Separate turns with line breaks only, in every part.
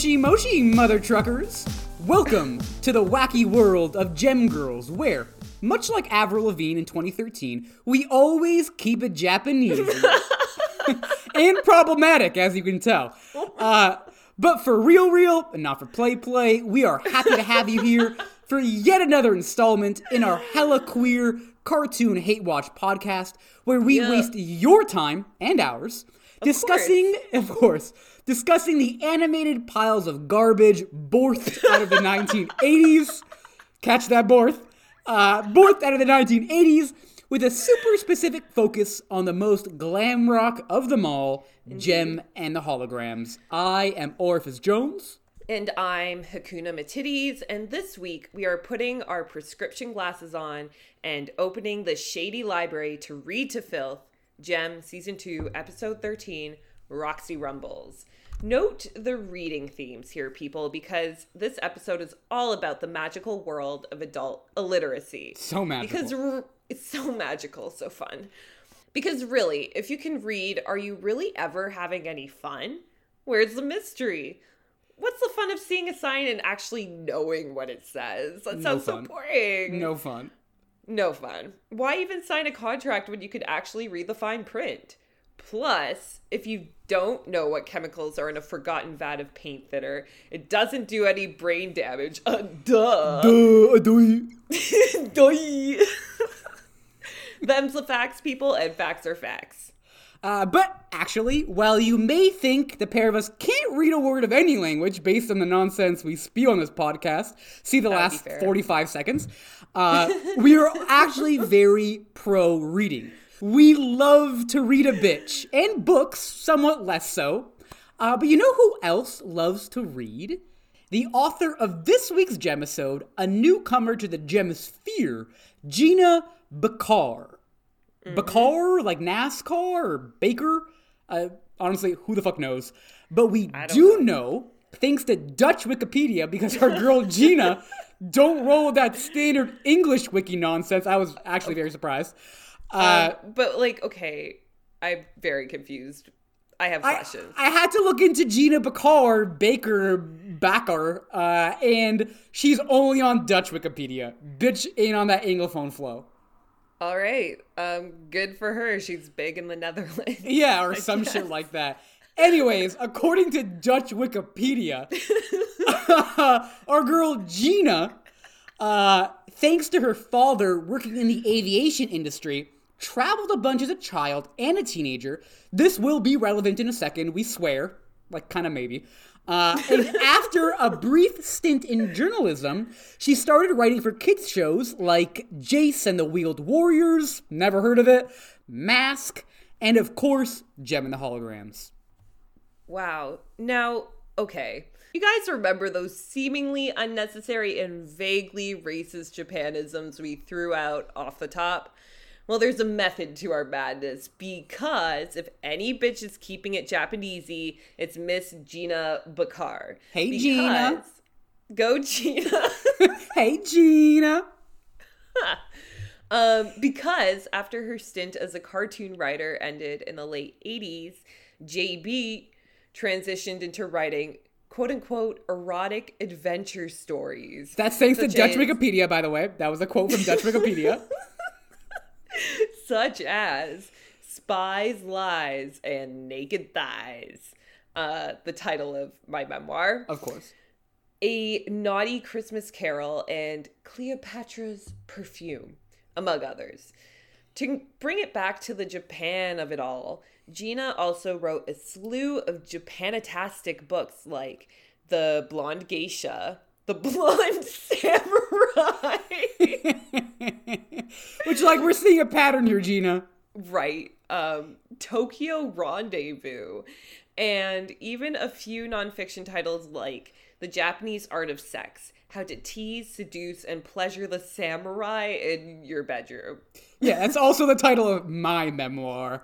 Moshi Moshi, mother truckers! Welcome to the wacky world of Gem Girls, where, much like Avril Lavigne in 2013, we always keep it Japanese. and problematic, as you can tell. Uh, but for real, real, and not for play, play, we are happy to have you here for yet another installment in our hella queer cartoon hate watch podcast, where we
Yeah.
waste your time and ours discussing, of course, discussing the animated piles of garbage borthed out of the 1980s. Catch that, Borth. Uh, borthed out of the 1980s with a super specific focus on the most glam rock of them all, Jem and the Holograms. I am Orifice Jones.
And I'm Hakuna Matidis, and this week we are putting our prescription glasses on and opening the shady library to read to filth, Jem Season 2, Episode 13, Roxy Rumbles. Note the reading themes here, people, because this episode is all about the magical world of adult illiteracy.
So magical.
Because r- it's so magical, so fun. Because really, if you can read, are you really ever having any fun? Where's the mystery? What's the fun of seeing a sign and actually knowing what it says? That
No
sounds
fun.
so boring.
No fun.
No fun. Why even sign a contract when you could actually read the fine print? Plus, if you don't know what chemicals are in a forgotten vat of paint thinner, it doesn't do any brain damage. Uh, duh.
Uh, adoy.
Duh. Them's the facts, people, and facts are facts.
Uh, but actually, while you may think the pair of us can't read a word of any language based on the nonsense we spew on this podcast, see the last 45 seconds, uh, we are actually very pro reading. We love to read a bitch, and books, somewhat less so. Uh, but you know who else loves to read? The author of this week's Gemisode, a newcomer to the Gemisphere, Gina Bakar. Bakar, like NASCAR or Baker. Uh, honestly, who the fuck knows? But we do know. thanks to Dutch Wikipedia, because our girl Gina don't roll that standard English wiki nonsense. I was actually very surprised. Uh,
Um, but like, okay, I'm very confused. I have
I,
questions.
I had to look into Gina Bakar, Baker, Backer, uh, and she's only on Dutch Wikipedia. Bitch ain't on that Anglophone flow.
All right, um, good for her. She's big in the Netherlands.
Yeah, or some shit like that. Anyways, according to Dutch Wikipedia, our girl Gina, uh, thanks to her father working in the aviation industry, traveled a bunch as a child and a teenager. This will be relevant in a second, we swear. Like, kind of maybe. Uh, and after a brief stint in journalism, she started writing for kids' shows like Jace and the Wheeled Warriors, never heard of it, Mask, and of course, Jem and the Holograms.
Wow. Now, okay. You guys remember those seemingly unnecessary and vaguely racist Japanisms we threw out off the top? Well, there's a method to our madness because if any bitch is keeping it Japanesey, it's Miss Gina Bakar.
Hey, Gina.
Go Gina.
Hey, Gina!
Um, because after her stint as a cartoon writer ended in the late 80s, JB transitioned into writing quote unquote erotic adventure stories.
That's thanks to Dutch
as-
Wikipedia, by the way. That was a quote from Dutch Wikipedia.
such as Spies, Lies, and Naked Thighs. Uh, the title of my memoir.
Of course.
A Naughty Christmas Carol, and Cleopatra's Perfume, among others. To bring it back to the Japan of it all, Gina also wrote a slew of Japanatastic books like The Blonde Geisha, The Blonde Samurai,
Which, like, we're seeing a pattern here, Gina.
right, um, Tokyo Rendezvous, and even a few nonfiction titles like The Japanese Art of Sex how to tease, seduce, and pleasure the samurai in your bedroom.
Yeah, that's also the title of my memoir.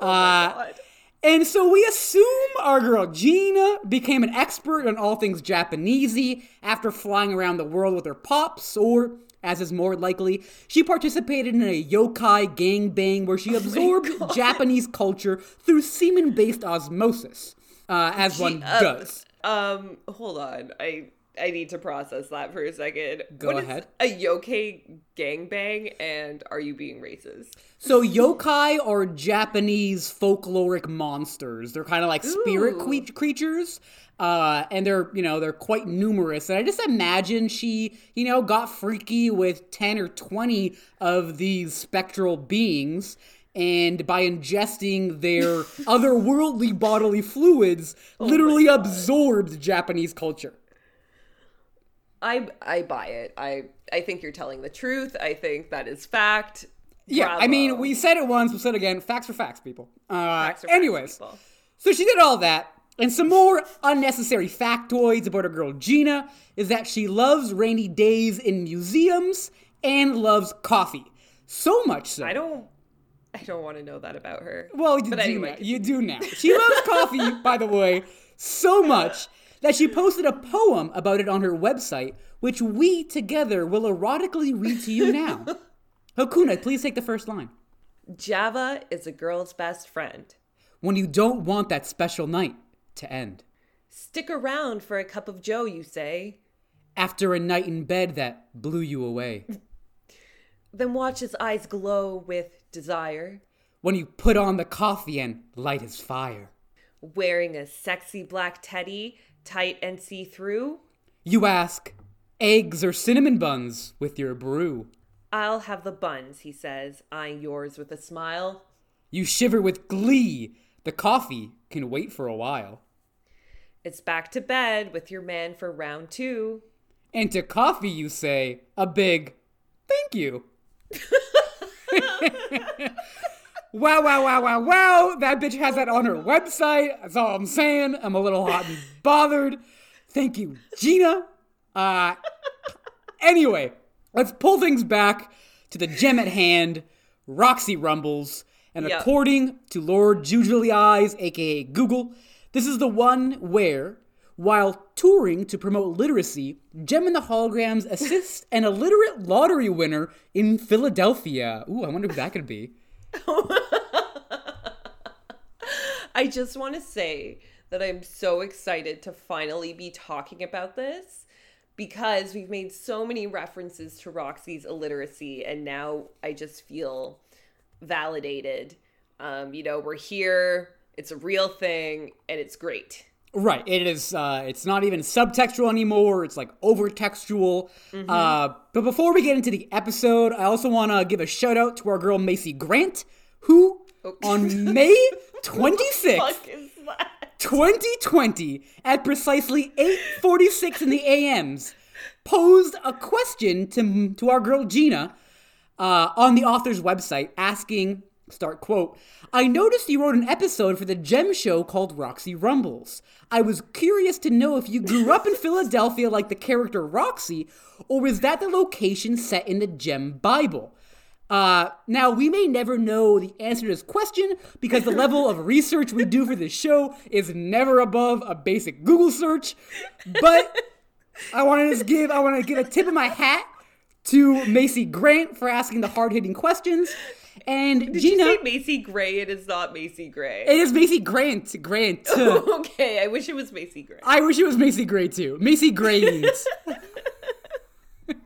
Oh
uh,
God.
And so we assume our girl Gina became an expert on all things Japanesey after flying around the world with her pops, or, as is more likely, she participated in a yokai gangbang where she absorbed Japanese culture through semen-based osmosis, uh, as one
uh,
does.
Um, hold on. I I need to process that for a second.
Go
What
ahead.
A yokai gangbang, and are you being racist?
So yokai are Japanese folkloric monsters. They're kind of like spirit que- creatures. Uh, and they're, you know, they're quite numerous. And I just imagine she, you know, got freaky with 10 or 20 of these spectral beings. And by ingesting their otherworldly bodily fluids, literally absorbed Japanese culture.
I I buy it. I I think you're telling the truth. I think that is fact.
Yeah, I mean, we said it once, we'll say it again. Facts are facts, people. Uh,
Facts are facts,
anyways,
people.
so she did all that. And some more unnecessary factoids about her girl Gina is that she loves rainy days in museums and loves coffee. So much so.
I don't I don't want to know that about her.
Well, you
But
do
anyway,
now. You do now. She loves coffee, by the way, so much that she posted a poem about it on her website, which we together will erotically read to you now. Hakuna, please take the first line.
Java is a girl's best friend.
When you don't want that special night to end.
Stick around for a cup of joe, you say.
After a night in bed that blew you away.
Then watch his eyes glow with desire.
When you put on the coffee and light his fire.
Wearing a sexy black teddy, tight and see through.
You ask, eggs or cinnamon buns with your brew.
I'll have the buns, he says, eyeing yours with a smile.
You shiver with glee. The coffee can wait for a while.
It's back to bed with your man for round two.
And to coffee, you say a big thank you. wow, wow, wow, wow, wow. That bitch has that on her website. That's all I'm saying. I'm a little hot and bothered. Thank you, Gina. Uh, anyway, let's pull things back to the gem at hand Roxy Rumbles. And
Yep.
according to Lord Jujuli Eyes, aka Google, this is the one where, while touring to promote literacy, Jem and the Holograms assist an illiterate lottery winner in Philadelphia. Ooh, I wonder who that could be.
I just want to say that I'm so excited to finally be talking about this because we've made so many references to Roxy's illiteracy, and now I just feel validated. Um, you know, we're here, it's a real thing, and it's great.
Right. It is. Uh, it's not even subtextual anymore. It's like overtextual. Uh, but before we get into the episode, I also want to give a shout out to our girl Macy Grant, who on May twenty sixth.
That?
2020 at precisely 8:46 in the AMs posed a question to to our girl Gina uh, on the author's website asking start quote I noticed you wrote an episode for the Jem show called Roxy Rumbles. I was curious to know if you grew up in Philadelphia like the character Roxy or was that the location set in the Jem Bible? Uh, now, we may never know the answer to this question because the level of research we do for this show is never above a basic Google search. But I want to just give I want to give a tip of my hat to Macy Grant for asking the hard hitting questions, and
Did
Gina.
you say Macy Gray? It is not Macy Gray.
it is Macy Grant. Grant.
okay, I wish it was Macy Gray.
I wish it was Macy Gray too. Macy Grains.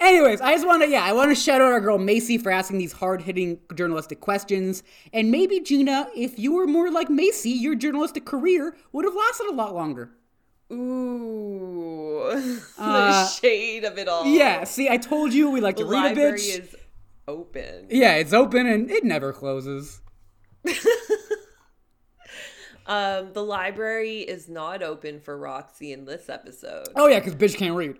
Anyways, I just want to, yeah, I want to shout out our girl Macy for asking these hard hitting journalistic questions. And maybe, Gina, if you were more like Macy, your journalistic career would have lasted a lot longer.
Ooh, the
Uh,
shade of it all.
Yeah, see, I told you we like to read a bitch.
is open.
Yeah, it's open and it never closes.
Um, the library is not open for Roxy in this episode
Oh, yeah, because bitch can't read.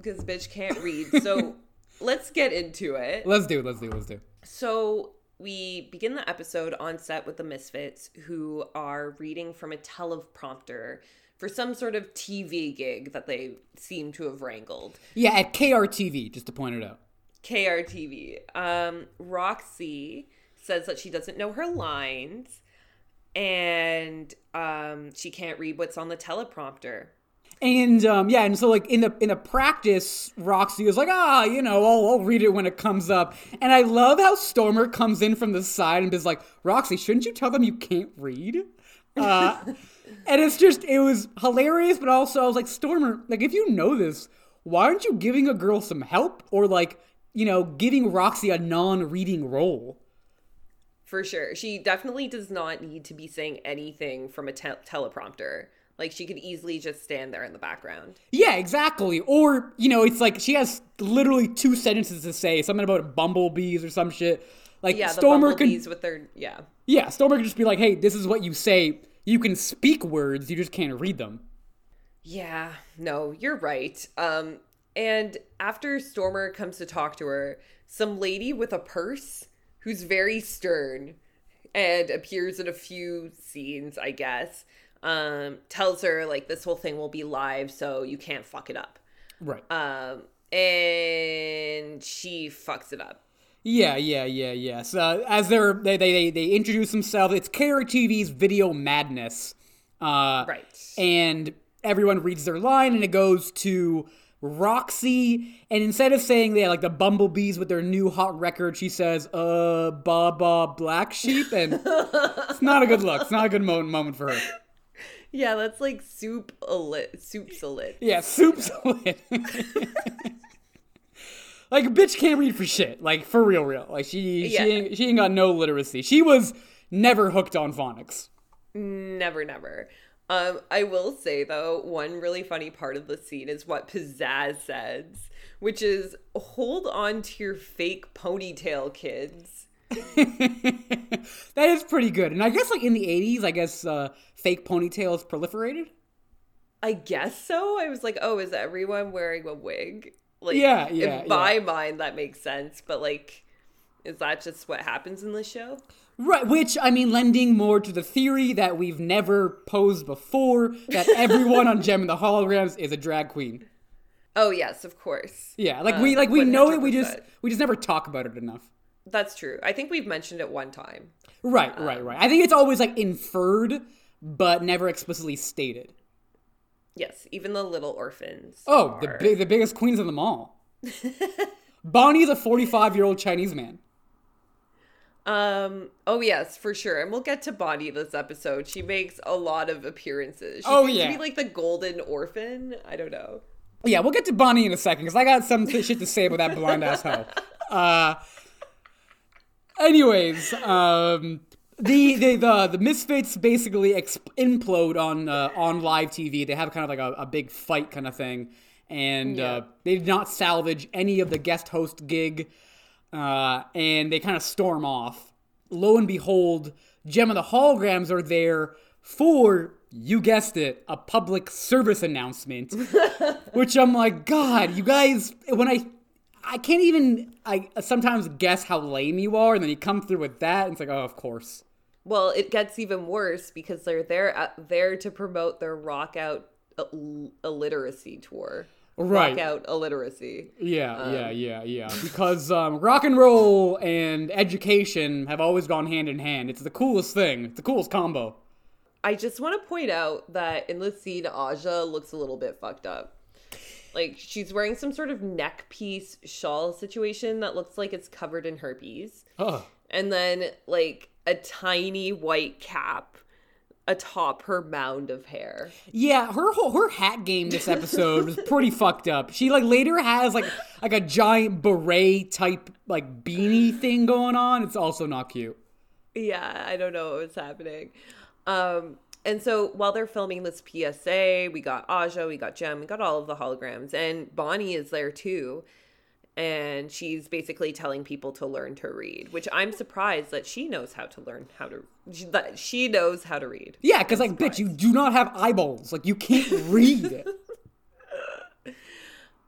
because bitch can't read. So let's get into it.
Let's do, let's do, let's do. It.
So we begin the episode on set with the Misfits, who are reading from a teleprompter for some sort of TV gig that they seem to have wrangled.
Yeah, at KRTV, just to point it out.
KRTV. Um, Roxy says that she doesn't know her lines and um, she can't read what's on the teleprompter.
And um, yeah, and so like in the in the practice, Roxy is like, ah, you know, I'll, I'll read it when it comes up. And I love how Stormer comes in from the side and is like, Roxy, shouldn't you tell them you can't read? Uh, and it's just it was hilarious, but also I was like, Stormer, like if you know this, why aren't you giving a girl some help or like you know giving Roxy a non-reading role?
For sure. She definitely does not need to be saying anything from a te- teleprompter. Like she could easily just stand there in the background.
Yeah, exactly. Or, you know, it's like she has literally two sentences to say, something about bumblebees or some shit. Like
Yeah, the
Stormer can
with their yeah.
Yeah, Stormer can just be like, "Hey, this is what you say. You can speak words, you just can't read them."
Yeah, no, you're right. Um, and after Stormer comes to talk to her, some lady with a purse who's very stern and appears in a few scenes, I guess, um, tells her like this whole thing will be live, so you can't fuck it up.
Right.
Um, and she fucks it up.
yeah, yeah, yeah, yeah. So as they're they they they, they introduce themselves, it's Kara TV's Video Madness. Uh
Right.
And everyone reads their line and it goes to Roxy, and instead of saying they like the bumblebees with their new hot record, she says, "Uh, Baba Black Sheep," and it's not a good look. It's not a good moment moment for her.
Yeah, that's like soup a lit, soup's a lit.
Yeah, soup's lit. like bitch can't read for shit. Like for real, real. Like she
Yeah.
she ain't, she ain't got no literacy. She was never hooked on phonics.
Never, never. Um, I will say though, one really funny part of the scene is what Pizzazz says, which is hold on to your fake ponytail, kids.
that is pretty good. And I guess like in the '80s, I guess uh, fake ponytails proliferated.
I guess so. I was like, oh, is everyone wearing a wig? Like,
Yeah, yeah,
In my mind, that makes sense. But like, is that just what happens in the show?
Right, which I mean, lending more to the theory that we've never posed before that everyone on Jem and the Holograms is a drag queen.
Oh yes, of course.
Yeah, like we um, like we know it. We just we just never talk about it enough.
That's true. I think we've mentioned it one time.
Right, right, um, right. I think it's always like inferred, but never explicitly stated.
Yes, even the little orphans.
Oh, the
are-
big, the biggest queens of them all. Bonnie's a forty-five-year-old Chinese man.
Um. Oh yes, for sure. And we'll get to Bonnie this episode. She makes a lot of appearances. She
Oh, yeah.
to be like the golden orphan. I don't know.
Yeah, we'll get to Bonnie in a second because I got some shit to say about that blind ass hoe. Uh, anyways, um, the, the the the Misfits basically exp- implode on uh, on live TV. They have kind of like a, a big fight kind of thing, and uh, they did not salvage any of the guest host gig, uh, and they kind of storm off. Lo and behold, Gem of the Holograms are there for you guessed it, a public service announcement which I'm like, God, you guys, when I, I can't even, I sometimes guess how lame you are, and then you come through with that, and it's like, oh, of course.
Well, it gets even worse because they're there at, there to promote their rock out ill- illiteracy tour.
Right.
Rock out illiteracy.
Yeah, yeah, yeah, yeah. Because um, rock and roll and education have always gone hand in hand. It's the coolest thing. It's the coolest combo.
I just want to point out that in the scene, Aja looks a little bit fucked up. Like she's wearing some sort of neck piece shawl situation that looks like it's covered in herpes.
Ugh.
and then like a tiny white cap atop her mound of hair.
Yeah, her whole her hat game this episode was pretty fucked up. She like later has like like a giant beret type like beanie thing going on. It's also not cute.
Yeah, I don't know what was happening. Um and so while they're filming this PSA, we got Aja, we got Jem, we got all of the holograms, and Bonnie is there too. And she's basically telling people to learn to read, which I'm surprised that she knows how to learn how to she knows how to read.
Yeah, because like, bitch, you do not have eyeballs. Like, you can't read.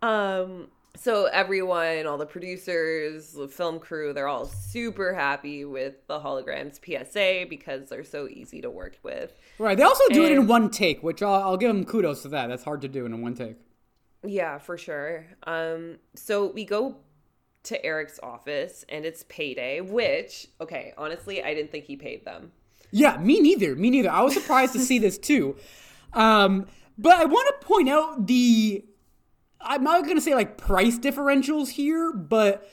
Um, So everyone, all the producers, the film crew, they're all super happy with the holograms PSA because they're so easy to work with.
Right. They also do it in one take, which I'll, I'll give them kudos to that. That's hard to do in a one take.
Yeah, for sure. Um, so we go to Eric's office and it's payday, which, okay, honestly, I didn't think he paid them.
Yeah, me neither. Me neither. I was surprised to see this too. Um, but I want to point out the. I'm not going to say like price differentials here, but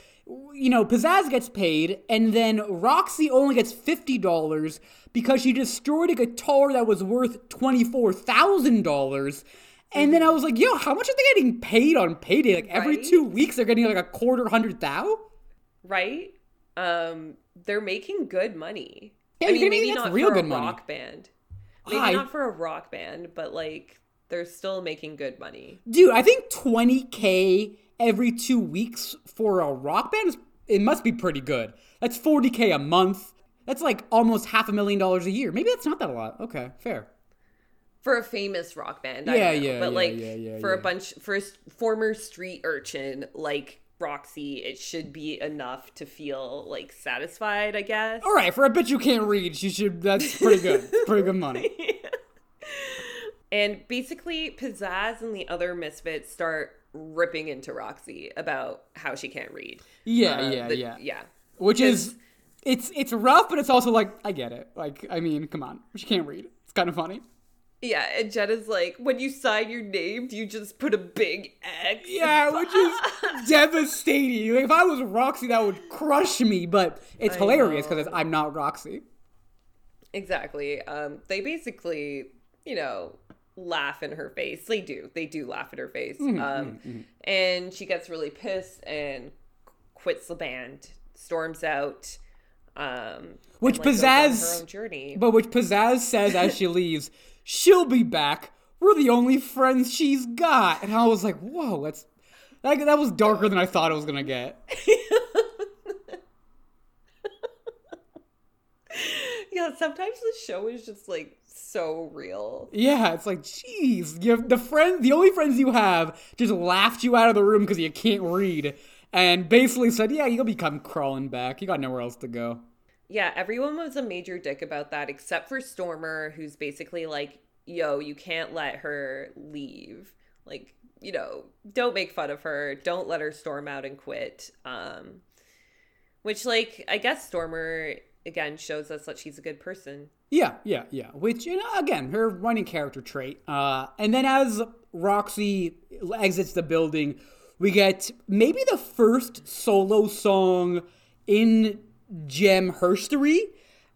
you know, Pizzazz gets paid, and then Roxy only gets fifty dollars because she destroyed a guitar that was worth twenty four thousand dollars. And then I was like, "Yo, how much are they getting paid on payday? Like every
Right?
two weeks, they're getting like a quarter hundred thou."
Right? Um, they're making good money.
Yeah,
I mean, maybe not
real
for
good
a
money.
rock band. Maybe
Hi.
not for a rock band, but like they're still making good money.
Dude, I think 20k every two weeks for a rock band is it must be pretty good. That's 40k a month. That's like almost half a million dollars a year. Maybe that's not that a lot. Okay, fair.
For a famous rock band, I
Yeah,
don't know.
yeah,
but
yeah,
like
yeah,
for a bunch for a former street urchin like Roxy, it should be enough to feel like satisfied, I guess.
All right, for a bitch you can't read, you should. That's pretty good. pretty good money.
And basically, Pizzazz and the other misfits start ripping into Roxy about how she can't read.
Yeah,
Uh,
yeah,
the-
yeah.
yeah.
Which is, it's it's rough, but it's also like I get it. Like I mean, come on, she can't read. It's kind of funny.
Yeah, and Jenna's like, when you sign your name, do you just put a big X?
Yeah, which is devastating. Like, if I was Roxy, that would crush me. But it's
I
hilarious because I'm not Roxy.
Exactly. Um, they basically, you know, laugh in her face. They do. They do laugh in her face.
Mm-hmm,
um, And she gets really pissed and quits the band, storms out. Um,
Which
and, like,
Pizzazz-
her own journey.
But which Pizzazz says as she leaves, she'll be back. We're the only friends she's got. And I was like, whoa, that's that, that was darker than I thought it was gonna get.
yeah, sometimes the show is just like so real.
Yeah, it's like, jeez, you have the friend, the only friends you have, just laughed you out of the room because you can't read, and basically said, yeah, you'll be come crawling back. You got nowhere else to go.
Yeah, everyone was a major dick about that except for Stormer, who's basically like, yo, you can't let her leave. Like, you know, don't make fun of her. Don't let her storm out and quit. Um, which, like, I guess Stormer, again, shows us that she's a good person.
Yeah, yeah, yeah. Which, you know, again, her running character trait. Uh, and then as Roxy exits the building, we get maybe the first solo song in Jem history.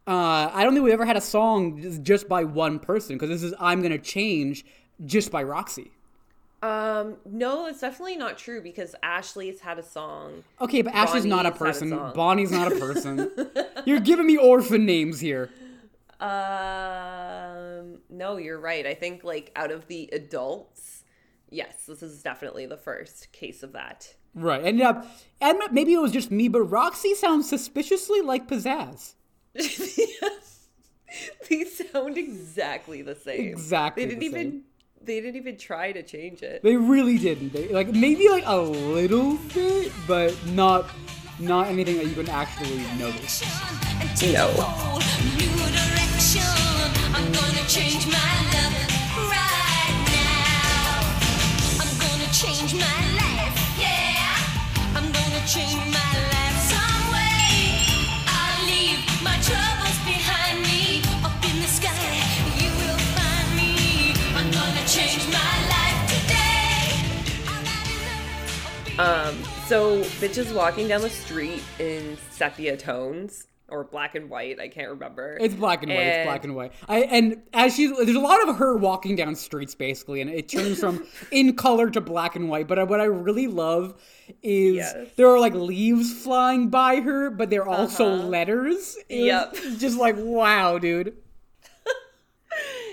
Uh, I don't think we ever had a song just by one person because this is "I'm Gonna Change" just by Roxy.
Um, no, it's definitely not true because Ashley's had a song.
Okay, but Ashley's not a
Bonnie's had a
person. Bonnie's not a person. You're giving me orphan names here.
Um, no, you're right. I think, like, out of the adults, yes, this is definitely the first case of that.
Right, and uh, and maybe it was just me, but Roxy sounds suspiciously like Pizzazz.
These sound exactly the same.
Exactly
They didn't
the
even
same.
they didn't even try to change it.
They really didn't. They like maybe like a little bit, but not not anything that you can actually notice.
No. Um, so bitches walking down the street in sepia tones or black and white, I can't remember.
It's black and white. it's black and white. I and as she's there's a lot of her walking down streets basically, and it turns from in color to black and white. But I- what I really love is
Yes.
there are like leaves flying by her, but they're also
Uh-huh.
letters. It
Yep.
just like wow, dude.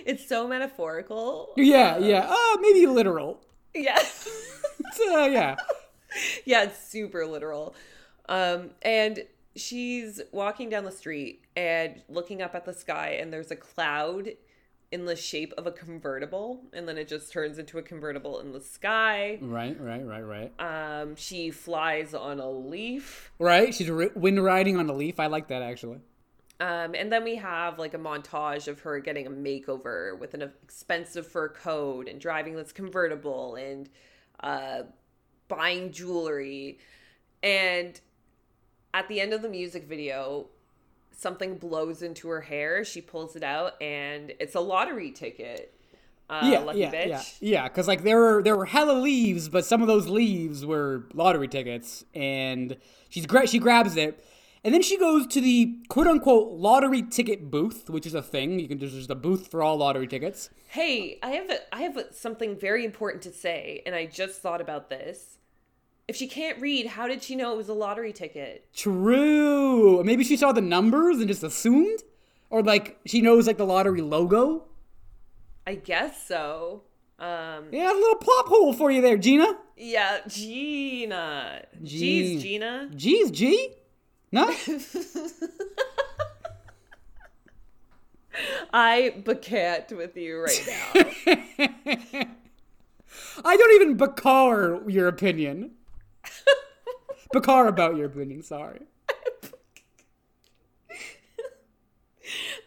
It's so metaphorical.
Yeah, yeah. Uh, maybe literal. It's, uh, yeah.
yeah, it's super literal. Um, and she's walking down the street and looking up at the sky, and there's a cloud in the shape of a convertible, and then it just turns into a convertible in the sky.
Right, right, right, right.
Um, she flies on a leaf.
right. She's wind riding on a leaf. I like that actually.
Um, and then we have like a montage of her getting a makeover with an expensive fur coat and driving this convertible and uh, buying jewelry. And at the end of the music video, something blows into her hair. She pulls it out, and it's a lottery ticket. Uh,
yeah,
lucky
yeah,
bitch.
yeah, yeah. Because like there were there were hella leaves, but some of those leaves were lottery tickets, and she's gra- she grabs it, and then she goes to the quote unquote lottery ticket booth, which is a thing. You can there's just a booth for all lottery tickets.
Hey, I have a, I have a, something very important to say, and I just thought about this. If she can't read, how did she know it was a lottery ticket?
True. Maybe she saw the numbers and just assumed, or like she knows like the lottery logo.
I guess so. Um,
Yeah, a little plop hole for you there, Gina.
yeah, Gina.
Gee.
Jeez, Gina.
Jeez, G. No.
I bacat with you right now.
I don't even bacar your opinion. bacar about your opinion. Sorry.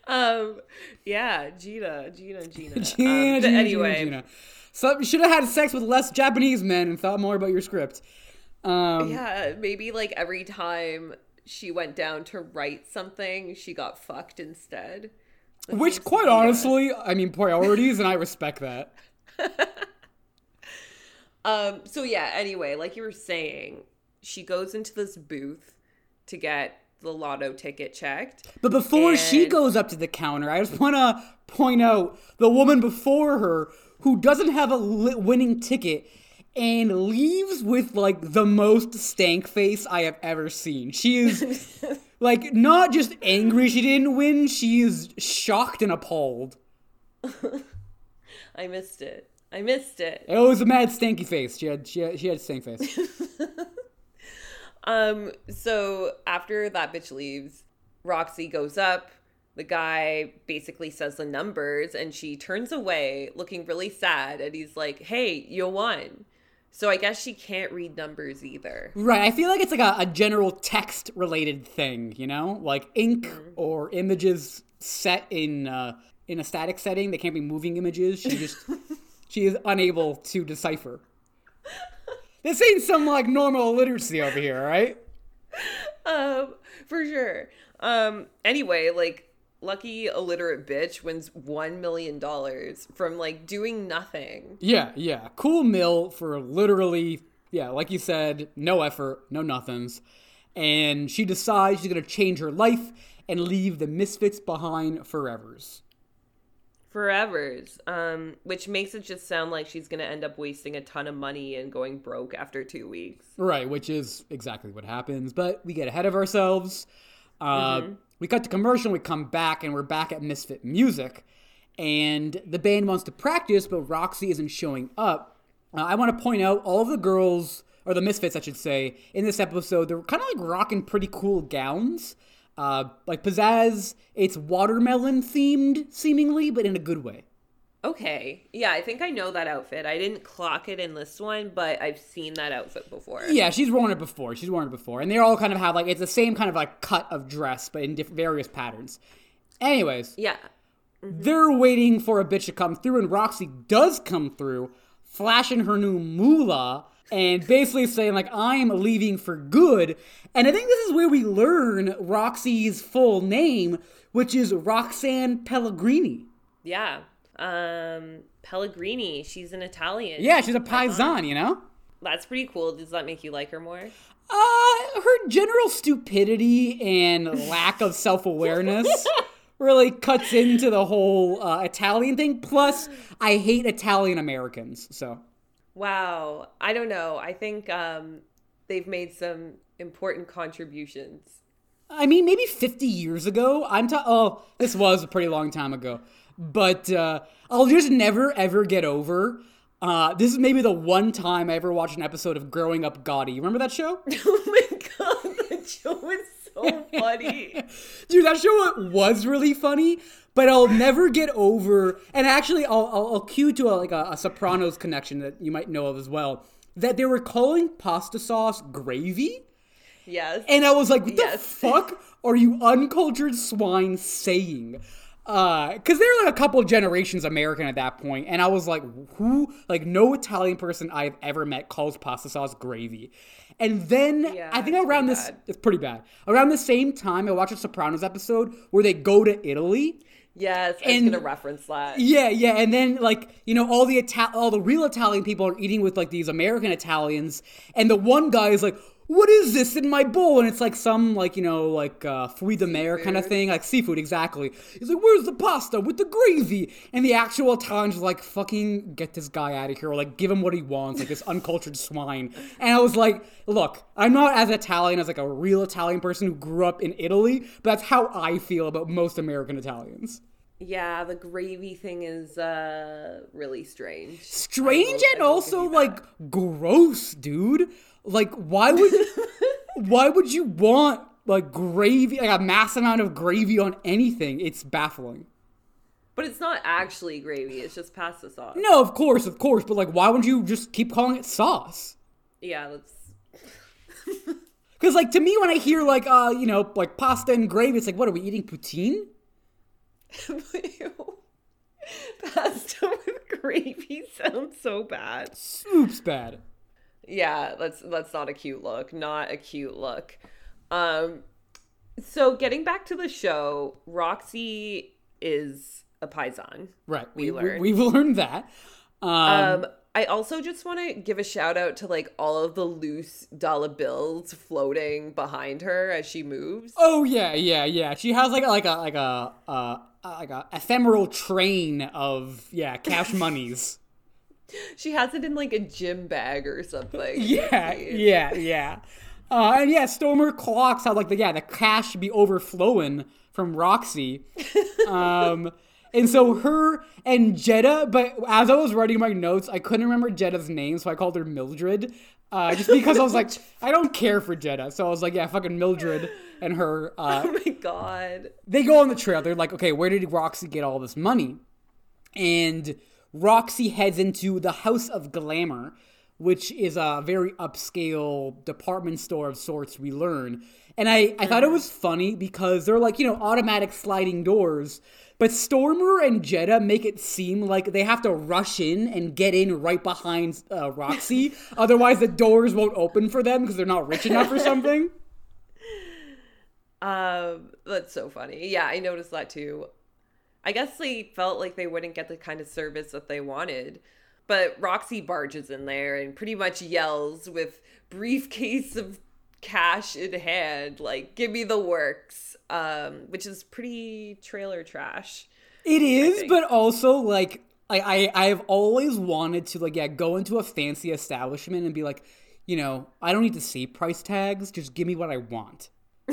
um, yeah, Gina, Gina, Gina.
Gina,
um,
Gina,
anyway,
Gina, Gina. So you should have had sex with less Japanese men and thought more about your script. Um,
yeah, maybe like every time she went down to write something, she got fucked instead. That
which, quite honestly, I mean priorities, and I respect that.
Um, so yeah, anyway, like you were saying, she goes into this booth to get the lotto ticket checked.
But before she goes up to the counter, I just want to point out the woman before her who doesn't have a winning ticket and leaves with like the most stank face I have ever seen. She is like not just angry she didn't win, she is shocked and appalled.
I missed it. I missed it.
It was a mad stanky face. She had she had, she had a stank face.
Um, so after that bitch leaves, Roxy goes up. The guy basically says the numbers and she turns away looking really sad. And he's like, hey, you won. So I guess she can't read numbers either.
Right, I feel like it's like a, a general text related thing, you know, like ink or images set in uh, in a static setting. They can't be moving images. She just she is unable to decipher. This ain't some like normal literacy over here, right?
Um, for sure. Um, anyway, like, lucky illiterate bitch wins $1 million from like doing nothing.
Yeah, yeah. Cool mill for literally, yeah, like you said, no effort, no nothings. And she decides she's gonna change her life and leave the misfits behind forevers.
Forevers. Um, which makes it just sound like she's gonna end up wasting a ton of money and going broke after two weeks.
Right, which is exactly what happens. But we get ahead of ourselves. Uh, We cut to commercial, we come back, and we're back at Misfit Music. And the band wants to practice, but Roxy isn't showing up. Uh, I want to point out all of the girls, or the Misfits, I should say, in this episode, they're kind of like rocking pretty cool gowns. Uh, like pizzazz, it's watermelon themed, seemingly, but in a good way.
Okay. Yeah, I think I know that outfit. I didn't clock it in this one, but I've seen that outfit before.
Yeah, she's worn it before. She's worn it before, and they all kind of have like it's the same kind of like cut of dress, but in diff- various patterns. Anyways,
Yeah.
they're waiting for a bitch to come through, and Roxy does come through, flashing her new moolah and basically saying like I'm leaving for good. And I think this is where we learn Roxy's full name, which is Roxanne Pellegrini.
Yeah. Um, Pellegrini. She's an Italian.
Yeah, she's a paisan, you know.
That's pretty cool. Does that make you like her more?
Uh, her general stupidity and lack of self awareness really cuts into the whole uh, Italian thing. Plus, I hate Italian Americans, so.
Wow. I don't know. I think um, they've made some important contributions.
I mean, maybe 50 years ago. I'm ta- oh, this was a pretty long time ago. But uh, I'll just never ever get over. Uh, this is maybe the one time I ever watched an episode of Growing Up Gotti. Remember that show?
oh my god, that show is so funny.
Dude, that show was really funny. but I'll never get over. And actually, I'll I'll, I'll cue to a, like a, a Sopranos connection that you might know of as well. That they were calling pasta sauce gravy.
Yes.
And I was like, what the
Yes.
fuck are you uncultured swine saying? Uh, because they're like a couple generations American at that point, and I was like, who? Like, no Italian person I've ever met calls pasta sauce gravy. And then
Yeah,
I think around this,
bad.
it's pretty bad. Around the same time, I watched a Sopranos episode where they go to Italy.
yes, I
and-
was gonna reference that.
Yeah, yeah, and then like you know all the all the real Italian people are eating with like these American Italians, and the one guy is like, "What is this in my bowl?" And it's like some like you know like uh, fruit de mer kind of thing, like seafood exactly. He's like, "Where's the pasta with the gravy?" And the actual Italians like, "Fucking get this guy out of here!" Or like give him what he wants, like this uncultured swine. And I was like, "Look, I'm not as Italian as like a real Italian person who grew up in Italy, but that's how I feel about most American Italians."
Yeah, the gravy thing is uh really strange.
strange and also like gross, dude. Like why would why would you want like gravy like a mass amount of gravy on anything? It's baffling.
But it's not actually gravy, it's just pasta sauce.
No, of course, of course, but like why would you just keep calling it sauce?
Yeah, that's
Cuz like to me when I hear like uh, you know, like pasta and gravy, it's like what are we eating poutine?
Pasta with gravy sounds so bad.
Oops, bad.
Yeah, that's that's not a cute look. Not a cute look. Um so getting back to the show, Roxy is a paisan.
Right.
We
We, we
learned.
we've learned that. Um,
Um, I also just want to give a shout out to like all of the loose dollar bills floating behind her as she moves.
Oh yeah, yeah, yeah. She has like a, like a like a uh, like a ephemeral train of yeah cash monies.
She has it in like a gym bag or something.
yeah, yeah, yeah. Uh, and yeah, Stormer clocks how like the yeah the cash should be overflowing from Roxy. Um, and so her and Jetta, but as I was writing my notes, I couldn't remember Jetta's name, so I called her Mildred. Uh, just because I was like, I don't care for Jetta, so I was like, yeah, fucking Mildred and her. Uh,
Oh my god.
they go on the trail. They're like, okay, where did Roxy get all this money? And Roxy heads into the House of Glamour, which is a very upscale department store of sorts, we learn. And I, I thought it was funny because they're like, you know, automatic sliding doors. But Stormer and Jetta make it seem like they have to rush in and get in right behind uh, Roxy. Otherwise, the doors won't open for them because they're not rich enough or something.
Um, that's so funny. Yeah, I noticed that too. I guess they felt like they wouldn't get the kind of service that they wanted. But Roxy barges in there and pretty much yells with briefcase of cash in hand, like, give me the works. Um, which is pretty trailer trash.
It is, but also like I, I I've always wanted to like yeah go into a fancy establishment and be like, you know, I don't need to see price tags. Just give me what I want.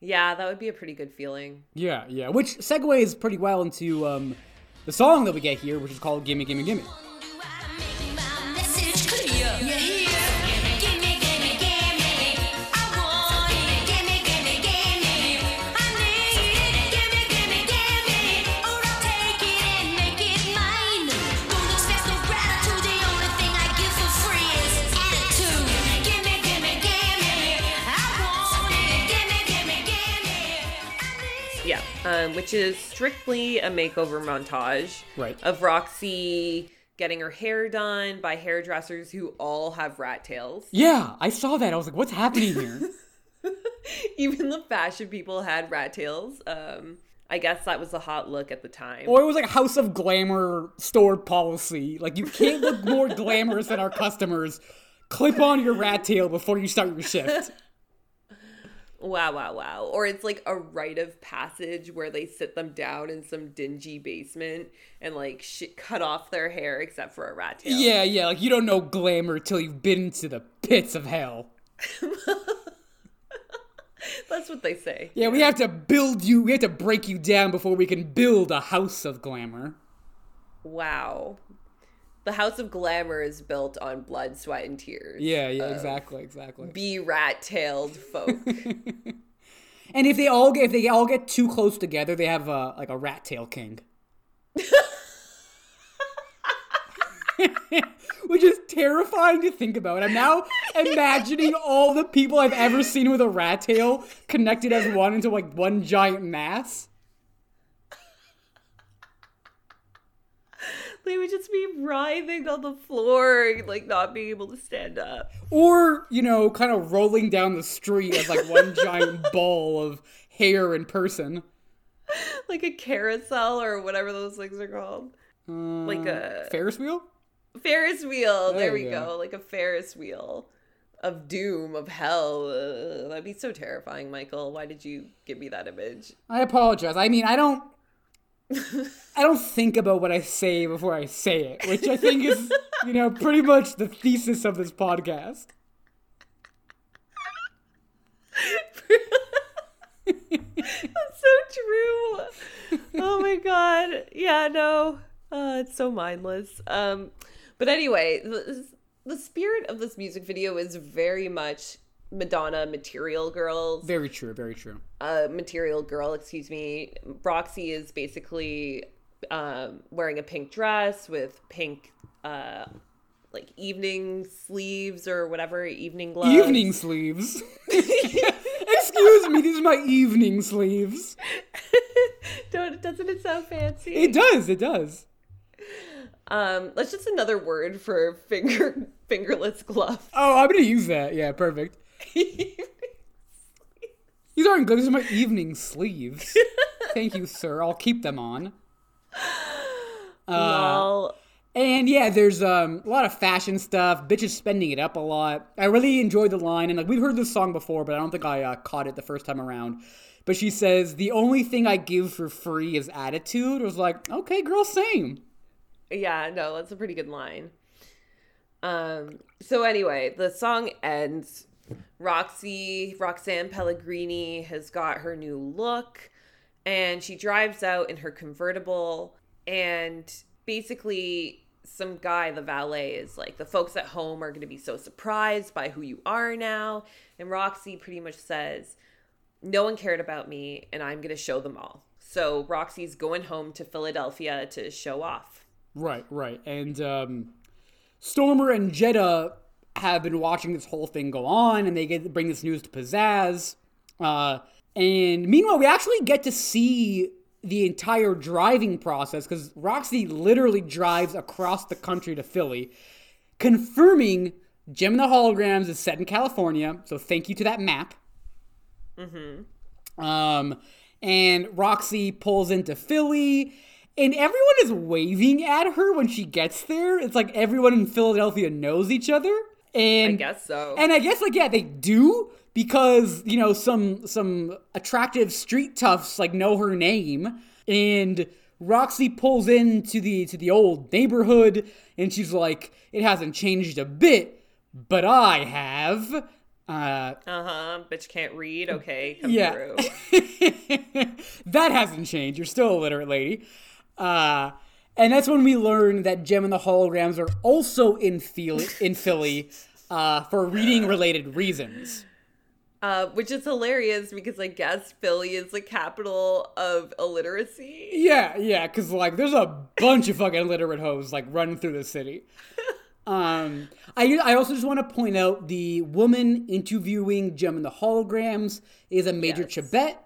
Yeah, that would be a pretty good feeling.
Yeah, yeah. Which segues pretty well into um, the song that we get here, which is called "Gimme, Gimme, Gimme."
Um, which is strictly a makeover montage
Right.
of Roxy getting her hair done by hairdressers who all have rat tails.
Yeah, I saw that. I was like, what's happening here?
Even the fashion people had rat tails. Um, I guess that was a hot look at the time.
or it was like House of Glamour store policy. Like you can't look more glamorous than our customers. Clip on your rat tail before you start your shift.
wow, wow, wow. Or it's like a rite of passage where they sit them down in some dingy basement and like cut off their hair except for a rat tail.
Yeah, yeah. Like you don't know glamour till you've been to the pits of hell.
That's what they say.
Yeah, we have to build you. We have to break you down before we can build a house of glamour.
Wow. The House of Glamour is built on blood, sweat, and tears.
Yeah, yeah, exactly, exactly.
Be rat tailed folk.
And if they all get if they all get too close together, they have a like a rat tail king. Which is terrifying to think about. I'm now imagining all the people I've ever seen with a rat tail connected as one into like one giant mass.
They would just be writhing on the floor, like not being able to stand up.
Or, you know, kind of rolling down the street as like one giant ball of hair and person.
Like a carousel or whatever those things are called. Uh, like a
Ferris wheel?
Ferris wheel. There,
There
we go.
go.
Like a Ferris wheel of doom, of hell. Ugh, that'd be so terrifying, Michael. Why did you give me that image?
I apologize. I mean, I don't. I don't think about what I say before I say it, which I think is, you know, pretty much the thesis of this podcast.
That's so true. Oh my god. Yeah, no. Uh, it's so mindless. Um, but anyway, the, the spirit of this music video is very much Madonna Material Girls.
Very true. Very true.
uh, material girl, excuse me. Roxy is basically um, wearing a pink dress with pink, uh, like evening sleeves or whatever, evening gloves.
Evening sleeves. Excuse me. These are my evening sleeves.
Don't, doesn't it sound fancy?
It does. It does.
Um, that's just another word for finger fingerless glove.
Oh, I'm gonna use that. Yeah, perfect. These aren't good. These are my evening sleeves. Thank you, sir. I'll keep them on.
Lol.
And yeah, there's um, a lot of fashion stuff. Bitches spending it up a lot. I really enjoyed the line, and like we've heard this song before, but I don't think I uh, caught it the first time around. But she says, "The only thing I give for free is attitude." I was like, "Okay, girl, same."
Yeah, no, that's a pretty good line. Um, so anyway, the song ends. Roxy, Roxanne Pellegrini has got her new look and she drives out in her convertible and basically some guy the valet is like the folks at home are going to be so surprised by who you are now and Roxy pretty much says no one cared about me and I'm going to show them all. So Roxy's going home to Philadelphia to show off.
Right, right. And um, Stormer and Jetta have been watching this whole thing go on, and they get bring this news to Pizzazz. Uh, and meanwhile, we actually get to see the entire driving process because Roxy literally drives across the country to Philly, confirming and the Holograms is set in California. So thank you to that map. Um, and Roxy pulls into Philly, and everyone is waving at her when she gets there. It's like everyone in Philadelphia knows each other. And
I guess so.
and I guess like yeah, they do because you know some some attractive street toughs like know her name, and Roxy pulls into the to the old neighborhood, and she's like, "It hasn't changed a bit, but I have." Uh,
Uh-huh. Bitch can't read. Okay, come
yeah,
through.
that hasn't changed. You're still a literate lady. Uh, and that's when we learn that Jem and the Holograms are also in Philly, in Philly uh, for reading related reasons.
Uh, which is hilarious because I guess Philly is the capital of illiteracy.
Yeah, yeah, because like there's a bunch of fucking illiterate hoes like running through the city. Um, I I also just want to point out the woman interviewing Jem and the Holograms is a major
Yes.
Chibet.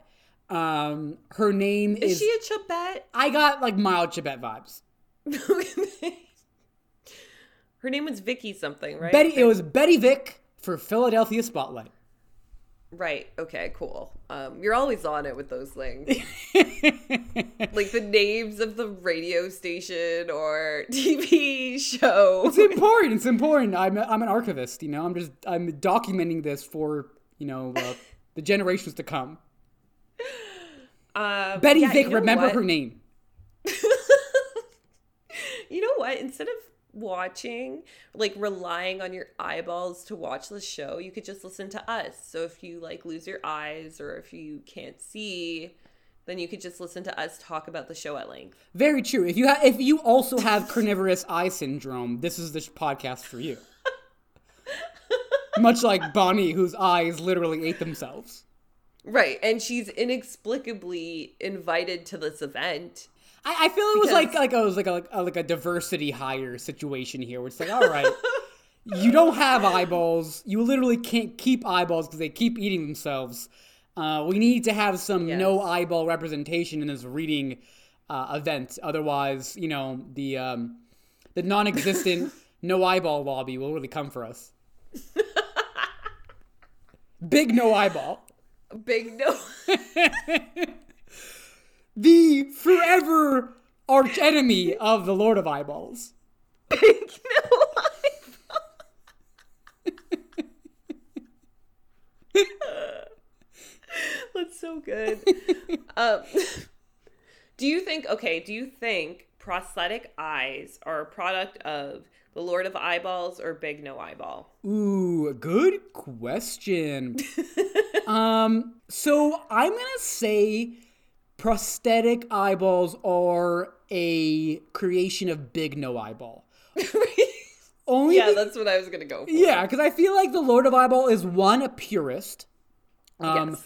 Um, her name is,
Is she a Chibet?
I got like mild Chibet vibes.
Her name was Vicky something, right?
Betty, it was Betty Vick for Philadelphia Spotlight.
Right. Okay. Cool. Um, you're always on it with those things, like the names of the radio station or TV show.
It's important. It's important. I'm, I'm an archivist. You know, I'm just I'm documenting this for you know uh, the generations to come.
Um,
Betty
yeah,
Vick,
you know
remember
what?
her name.
What? Instead of watching, like relying on your eyeballs to watch the show, you could just listen to us. So if you like lose your eyes or if you can't see, then you could just listen to us talk about the show at length.
Very true. If you ha- if you also have carnivorous eye syndrome, this is the sh- podcast for you. Much like Bonnie, whose eyes literally ate themselves.
Right, and she's inexplicably invited to this event.
I, I feel it was like like it was like a, like a like a diversity hire situation here, where it's like, all right, you don't have eyeballs, you literally can't keep eyeballs because they keep eating themselves. Uh, we need to have some
Yes.
no eyeball representation in this reading uh, event, otherwise, you know, the um, the non-existent no eyeball lobby will really come for us. Big no eyeball.
Big no.
The forever arch enemy of the Lord of Eyeballs.
Big no. eyeball. That's so good. um, do you think, okay, do you think prosthetic eyes are a product of the Lord of Eyeballs or Big No Eyeball?
Ooh, good question. um, so I'm gonna say prosthetic eyeballs are a creation of Big No Eyeball. Only
yeah,
be-
that's what I was going to go for.
yeah, because I feel like the Lord of Eyeball is one a purist. Um,
Yes.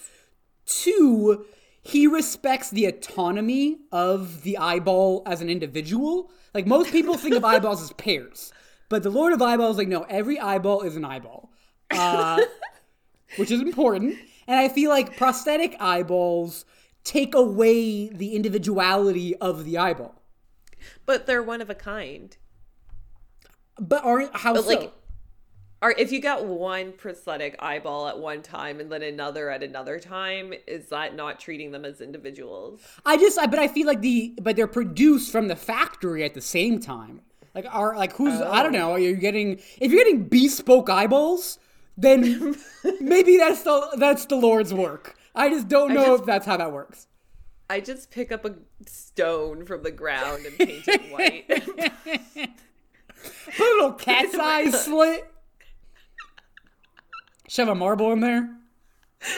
Two, he respects the autonomy of the eyeball as an individual. Like most people think of eyeballs as pairs, but the Lord of Eyeballs, like no, every eyeball is an eyeball, uh, which is important. And I feel like prosthetic eyeballs take away the individuality of the eyeball.
But they're one of a kind.
But aren't how
But
so?
like, are if you got one prosthetic eyeball at one time and then another at another time, is that not treating them as individuals?
I just, I, but I feel like the, but they're produced from the factory at the same time. Like, are like who's? I don't know. Are you getting? If you're getting bespoke eyeballs, then maybe that's the that's the Lord's work. I just don't know
just-
if that's how that works.
I just pick up a stone from the ground and paint it white.
Put a little cat's eye slit. Shove a marble in there.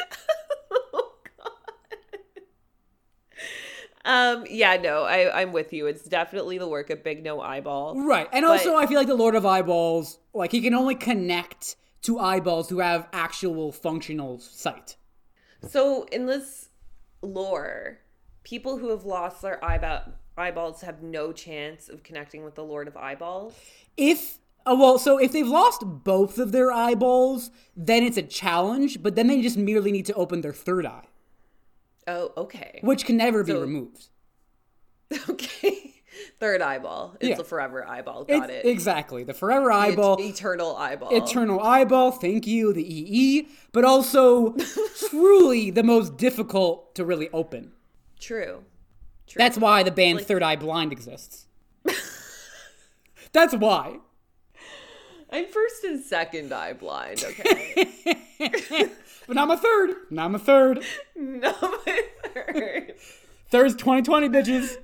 um, yeah, no, I, I'm with you. It's definitely the work of Big No Eyeball.
Right. And also, I feel like the Lord of Eyeballs, like, he can only connect to eyeballs who have actual functional sight.
So in this lore, people who have lost their eyeball eyeballs have no chance of connecting with the Lord of Eyeballs.
If, uh, well, so if they've lost both of their eyeballs, then it's a challenge, but then they just merely need to open their third eye,
Oh, okay.
which can never be removed.
Okay. Third eyeball. It's
Yeah.
a forever eyeball.
It's-
Got it.
Exactly. The forever eyeball.
The eternal eyeball.
Eternal eyeball, thank you, the EE, but also truly the most difficult to really open.
True. True.
That's why the band
Like-
Third Eye Blind exists. That's why.
I'm first and second eye blind, okay?
But now I'm a third. Now I'm a third.
no, my third.
Third's 2020, bitches.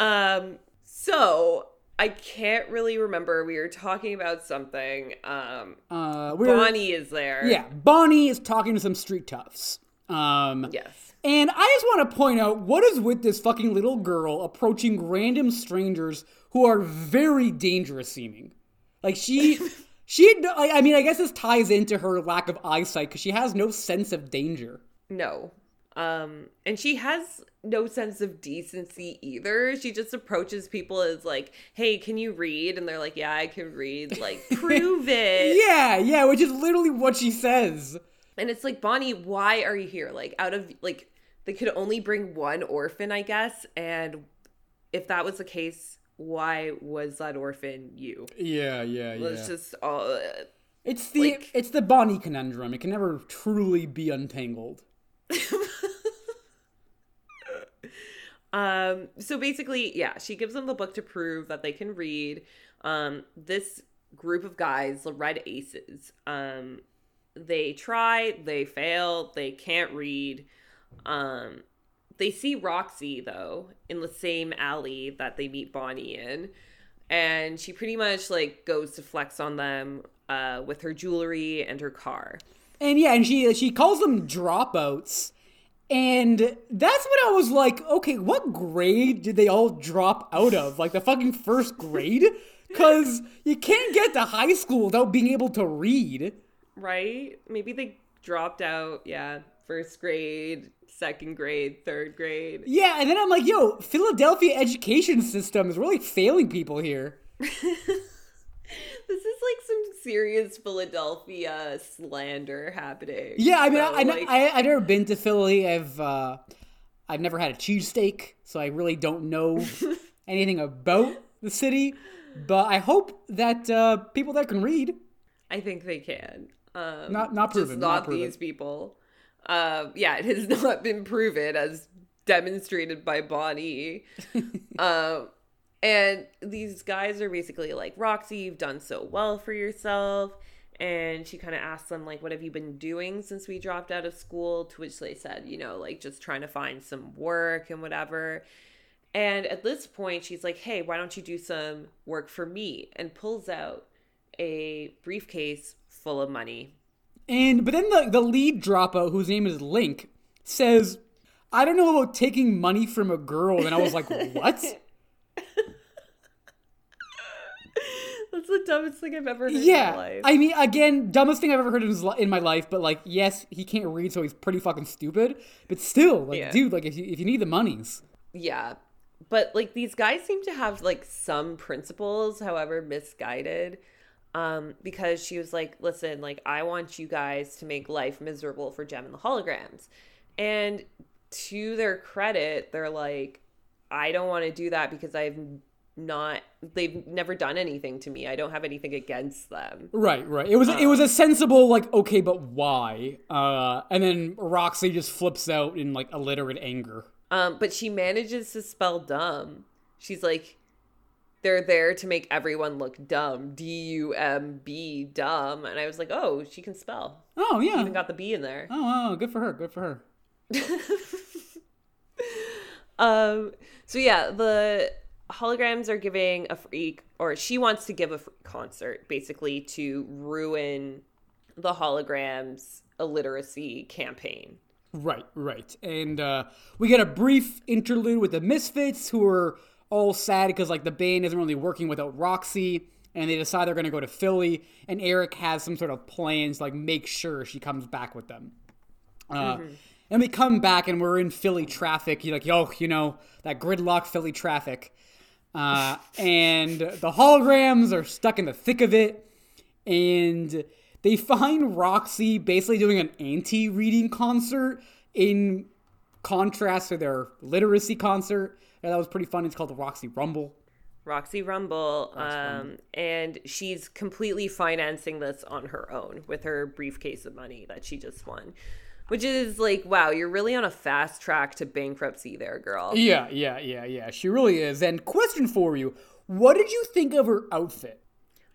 Um, so I can't really remember. We were talking about something. Um,
Uh,
Bonnie is there.
Yeah, Bonnie is talking to some street toughs. Um,
Yes.
And I just want to point out what is with this fucking little girl approaching random strangers who are very dangerous seeming. Like she, she. I mean, I guess this ties into her lack of eyesight because she has no sense of danger.
No. Um, and she has no sense of decency either. She just approaches people as like, "Hey, can you read?" And they're like, "Yeah, I can read." Like, prove it.
Yeah, yeah, which is literally what she says.
And it's like, Bonnie, why are you here? Like, out of like, they could only bring one orphan, I guess. And if that was the case, why was that orphan you?
Yeah, yeah, yeah.
Let's just all.
it's the
like-
it's the Bonnie conundrum. It can never truly be untangled.
Um, so basically, yeah, she gives them the book to prove that they can read. Um, this group of guys, the Red Aces, um, they try, they fail, they can't read. Um, they see Roxy though in the same alley that they meet Bonnie in, and she pretty much like goes to flex on them uh, with her jewelry and her car.
And yeah, and she she calls them dropouts. And that's when I was like, okay, what grade did they all drop out of? Like the fucking first grade? Cuz you can't get to high school without being able to read.
Right? Maybe they dropped out, yeah, first grade, second grade, third grade.
Yeah, and then I'm like, yo, Philadelphia education system is really failing people here.
This is like some serious Philadelphia slander happening.
Yeah, I mean,
So,
I, I,
like,
I, I've never been to Philly. I've uh, I've never had a cheesesteak, so I really don't know anything about the city. But I hope that uh, people that can read.
I think they can. Um,
Not- not proven, not
not,
proven.
these people. Uh, yeah, it has not been proven as demonstrated by Bonnie. and these guys are basically like, Roxy, you've done so well for yourself. And she kind of asks them, like, what have you been doing since we dropped out of school? To which they said, you know, like just trying to find some work and whatever. And at this point, she's like, hey, why don't you do some work for me? And pulls out a briefcase full of money.
And but then the the lead dropout, whose name is Link, says, "I don't know about taking money from a girl." And I was like, "What?"
That's the dumbest thing I've ever heard in my
Yeah,
life.
I mean, again, dumbest thing I've ever heard in, his, in my life. But like, yes, he can't read, so he's pretty fucking stupid. But still, like,
Yeah.
dude, like, if you if you need the monies,
yeah. But like these guys seem to have like some principles, however misguided. Um, because she was like, listen, like I want you guys to make life miserable for Jem and the holograms. And to their credit, they're like, I don't want to do that because I've not they've never done anything to me. I don't have anything against them.
right, right. It was it was a sensible like, okay, but why? Uh, and then Roxy just flips out in like illiterate anger.
Um, but she manages to spell dumb. She's like, they're there to make everyone look dumb. D U M B, dumb. And I was like, oh, she can spell.
Oh yeah.
Even got the B in there.
Oh, oh, good for her. Good for her.
Um, so yeah, the holograms are giving a free, or she wants to give a free concert basically to ruin the holograms illiteracy campaign.
Right, right. And uh, we get a brief interlude with the Misfits, who are all sad because like the band isn't really working without Roxy, and they decide they're going to go to Philly. And Eric has some sort of plans to like make sure she comes back with them. Uh, And we come back and we're in Philly traffic. You're like, yo, you know that gridlock Philly traffic. Uh, and the holograms are stuck in the thick of it, and they find Roxy basically doing an anti-reading concert in contrast to their literacy concert. And that was pretty fun. It's called the Roxy Rumble.
Roxy Rumble, um, and she's completely financing this on her own with her briefcase of money that she just won, which is like, wow, you're really on a fast track to bankruptcy there, girl.
Yeah, yeah, yeah, yeah. She really is. And question for you: What did you think of her outfit?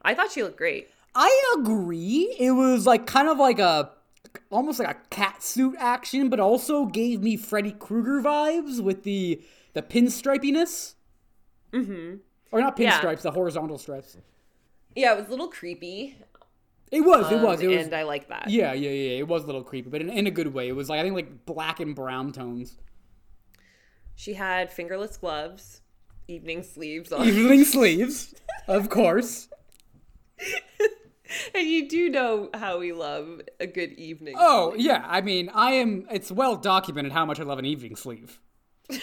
I thought she looked great.
I agree. It was like kind of like a almost like a cat suit action, but also gave me Freddy Krueger vibes with the the pinstripiness. Mm-hmm. Or not
Yeah.
pinstripes, the horizontal stripes.
Yeah, it was a little creepy.
It was, it was,
um,
it was.
and I like that.
yeah, yeah, yeah. It was a little creepy, but in, in a good way. It was like I think like black and brown tones.
She had fingerless gloves, evening sleeves on.
Evening sleeves, of course.
and you do know how we love a good evening.
Oh yeah, I mean, I am. It's well documented how much I love an evening sleeve.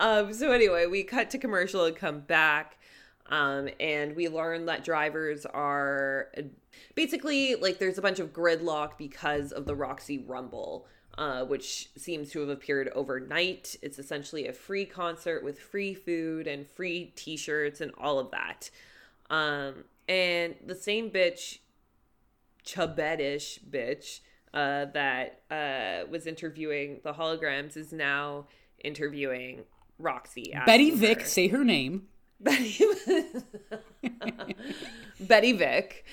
Um, so anyway, we cut to commercial and come back. Um, and we learn that drivers are basically like there's a bunch of gridlock because of the Roxy Rumble, uh, which seems to have appeared overnight. It's essentially a free concert with free food and free t shirts and all of that. Um, and the same bitch, Chubetish bitch, uh, that uh, was interviewing the holograms is now interviewing Roxy.
Betty Vick, say her name.
Betty, Betty Vick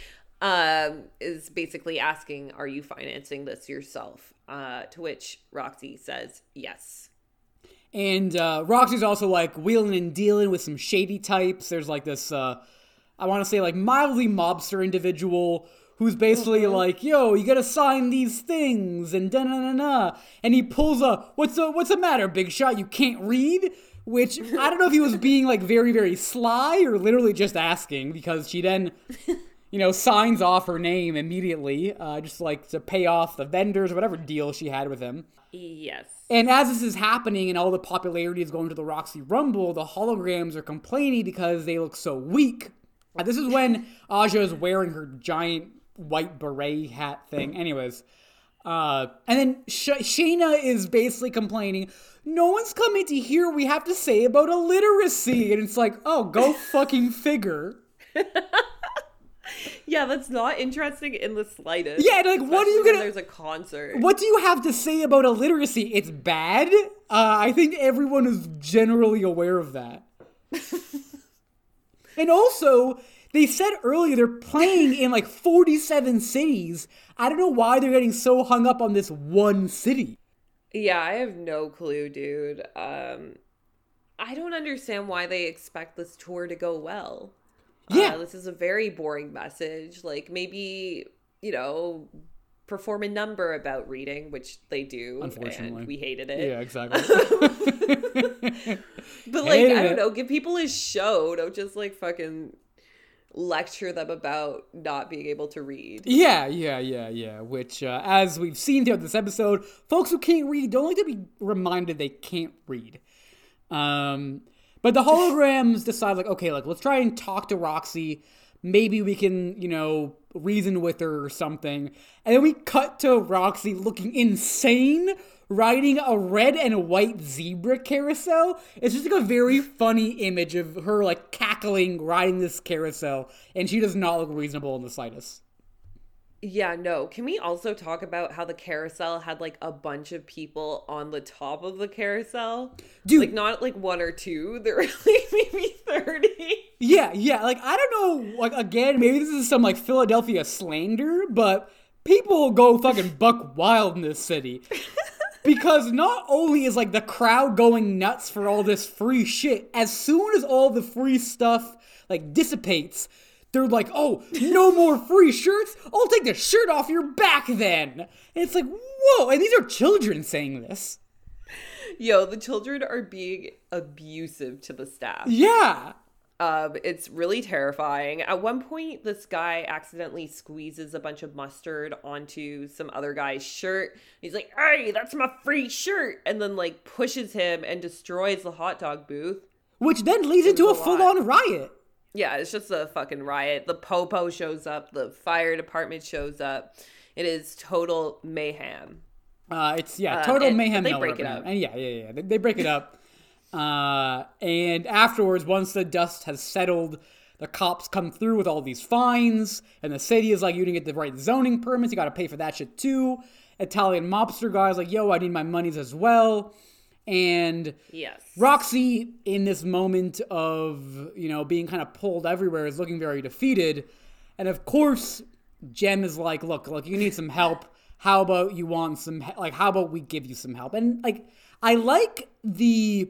um, is basically asking, Are you financing this yourself? Uh, to which Roxy says, Yes.
And uh, Roxy's also like wheeling and dealing with some shady types. There's like this, uh, I want to say like mildly mobster individual who's basically like, "Yo, you gotta sign these things," and da na na na. And he pulls a, "What's the What's the matter, Big Shot? You can't read." Which I don't know if he was being like very very sly or literally just asking because she then you know, signs off her name immediately, uh, just like to pay off the vendors or whatever deal she had with him.
Yes.
And as this is happening and all the popularity is going to the Roxy Rumble, the holograms are complaining because they look so weak. Uh, this is when Aja is wearing her giant white beret hat thing. Anyways, uh, and then Sh- Shana is basically complaining, no one's coming to hear what we have to say about illiteracy. And it's like, oh, go fucking figure.
Yeah, that's not interesting in the slightest.
Yeah, like, what are you gonna-
There's a concert.
What do you have to say about illiteracy? It's bad. Uh, I think everyone is generally aware of that. and also, they said earlier they're playing in like 47 cities. I don't know why they're getting so hung up on this one city.
Yeah, I have no clue, dude. Um, I don't understand why they expect this tour to go well.
Yeah.
Uh, this is a very boring message. Like maybe you know, perform a number about reading, which they do.
Unfortunately.
and we hated it.
Yeah, exactly.
But like,
Hated
I don't know, give people a show. Don't just like fucking lecture them about not being able to read.
yeah, yeah, yeah, yeah. Which, uh, as we've seen throughout this episode, folks who can't read don't like to be reminded they can't read. Um, but the holograms decide, like, okay, like let's try and talk to Roxy. Maybe we can, you know, reason with her or something. And then we cut to Roxy looking insane, riding a red and white zebra carousel. It's just like a very funny image of her like cackling, riding this carousel, and she does not look reasonable in the slightest.
Yeah, no. Can we also talk about how the carousel had like a bunch of people on the top of the carousel?
Dude.
Like not like one or two. There were like maybe 30.
Yeah, yeah. Like I don't know. Like again, maybe this is some like Philadelphia slander, but people go fucking buck wild in this city. Because not only is like the crowd going nuts for all this free shit, as soon as all the free stuff like dissipates, they're like, "Oh, no more free shirts! I'll take the shirt off your back then." And it's like, whoa! And these are children saying this.
Yo, the children are being abusive to the staff.
Yeah.
Um, it's really terrifying. At one point, this guy accidentally squeezes a bunch of mustard onto some other guy's shirt. He's like, "Hey, that's my free shirt!" And then like pushes him and destroys the hot dog booth.
Which then leads into a
a
full-on riot.
Yeah, it's just a fucking riot. The popo shows up. The fire department shows up. It is total mayhem.
Uh, it's yeah,
Um,
total mayhem.
they break it up.
and yeah, yeah, yeah. They, they break it up. Uh, and afterwards, once the dust has settled, the cops come through with all these fines, and the city is like, "You didn't get the right zoning permits. You got to pay for that shit too." Italian mobster guys like, "Yo, I need my monies as well." And
Yes.
Roxy, in this moment of, you know, being kind of pulled everywhere, is looking very defeated. And of course, Jem is like, look, look, you need some help. How about you want some, he- like, how about we give you some help? And, like, I like the,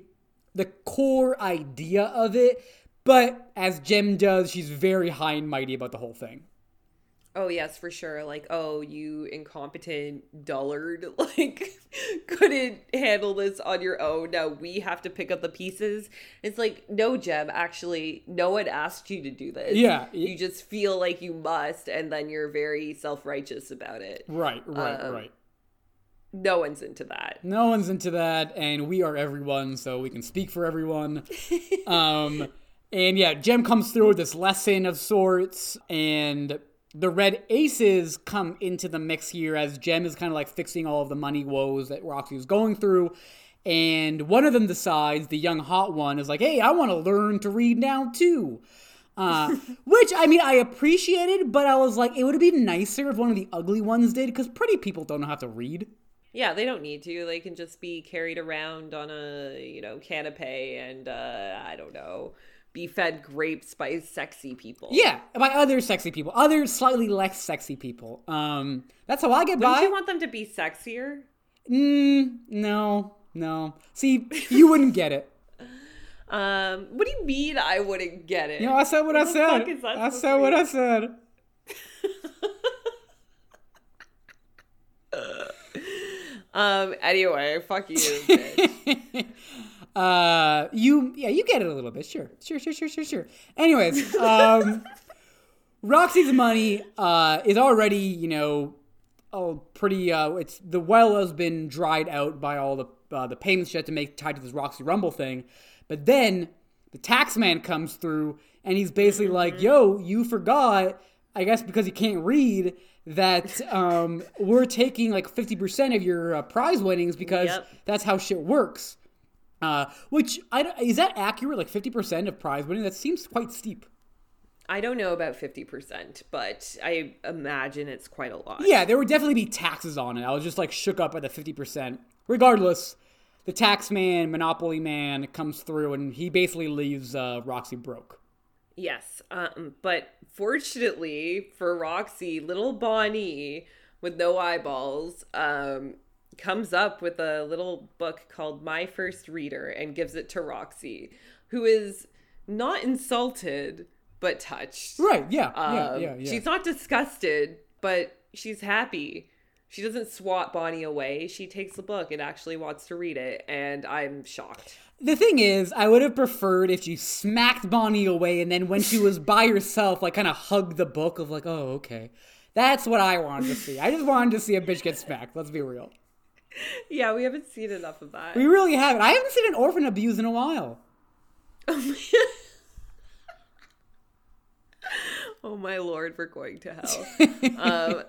the core idea of it, but as Jem does, she's very high and mighty about the whole thing.
Oh yes, for sure. Like, oh, you incompetent dullard, like couldn't handle this on your own. Now we have to pick up the pieces. It's like, no, Jem, actually, no one asked you to do this.
Yeah.
You just feel like you must, and then you're very self righteous about it.
Right, right,
Um,
right.
No one's into that.
No one's into that, and we are everyone, so we can speak for everyone. um, and yeah, Jem comes through with this lesson of sorts, and the red aces come into the mix here as Jem is kind of like fixing all of the money woes that Roxy is going through. And one of them decides, the young hot one, is like, hey, I want to learn to read now too. Uh, which, I mean, I appreciated, but I was like, it would have been nicer if one of the ugly ones did, because pretty people don't know how to read.
Yeah, they don't need to. They can just be carried around on a, you know, canopy and, uh, I don't know, be fed grapes by sexy people.
Yeah, by other sexy people, other slightly less sexy people. Um, that's how I get
Wouldn't
by.
you want them to be sexier?
mm, no, no. See, you wouldn't get it.
Um, what do you mean I wouldn't get it?
You know, I said what I said.
fuck is that
I said what? I said.
Um, anyway, fuck you.
Uh, you, yeah, you get it a little bit. Sure, sure, sure, sure, sure, sure. Anyways, um, Roxy's money uh, is already, you know, oh, pretty. Uh, it's the well has been dried out by all the uh, the payments she had to make tied to this Roxy Rumble thing. But then the tax man comes through and he's basically like, "Yo, you forgot." I guess because you can't read that um, we're taking like fifty percent of your uh, prize winnings because
Yep.
that's how shit works. Uh, which I is that accurate? Like fifty percent of prize winning? That seems quite steep.
I don't know about 50%, but I imagine it's quite a lot.
Yeah, there would definitely be taxes on it. I was just like shook up by the 50%. Regardless, the tax man, Monopoly man comes through and he basically leaves uh, Roxy broke.
Yes, um, but fortunately for Roxy, little Bonnie with no eyeballs um, comes up with a little book called My First Reader and gives it to Roxy, who is not insulted but touched.
Right, yeah, yeah,
Um,
yeah, yeah.
She's not disgusted, but she's happy. She doesn't swat Bonnie away. She takes the book and actually wants to read it, and I'm shocked.
the thing is, I would have preferred if she smacked Bonnie away and then when she was by herself, like kind of hugged the book of like, oh, okay. That's what I wanted to see. I just wanted to see a bitch get smacked. Let's be real.
Yeah, we haven't seen enough of that.
We really haven't. I haven't seen an orphan abuse in a while.
Oh my lord, we're going to hell. um,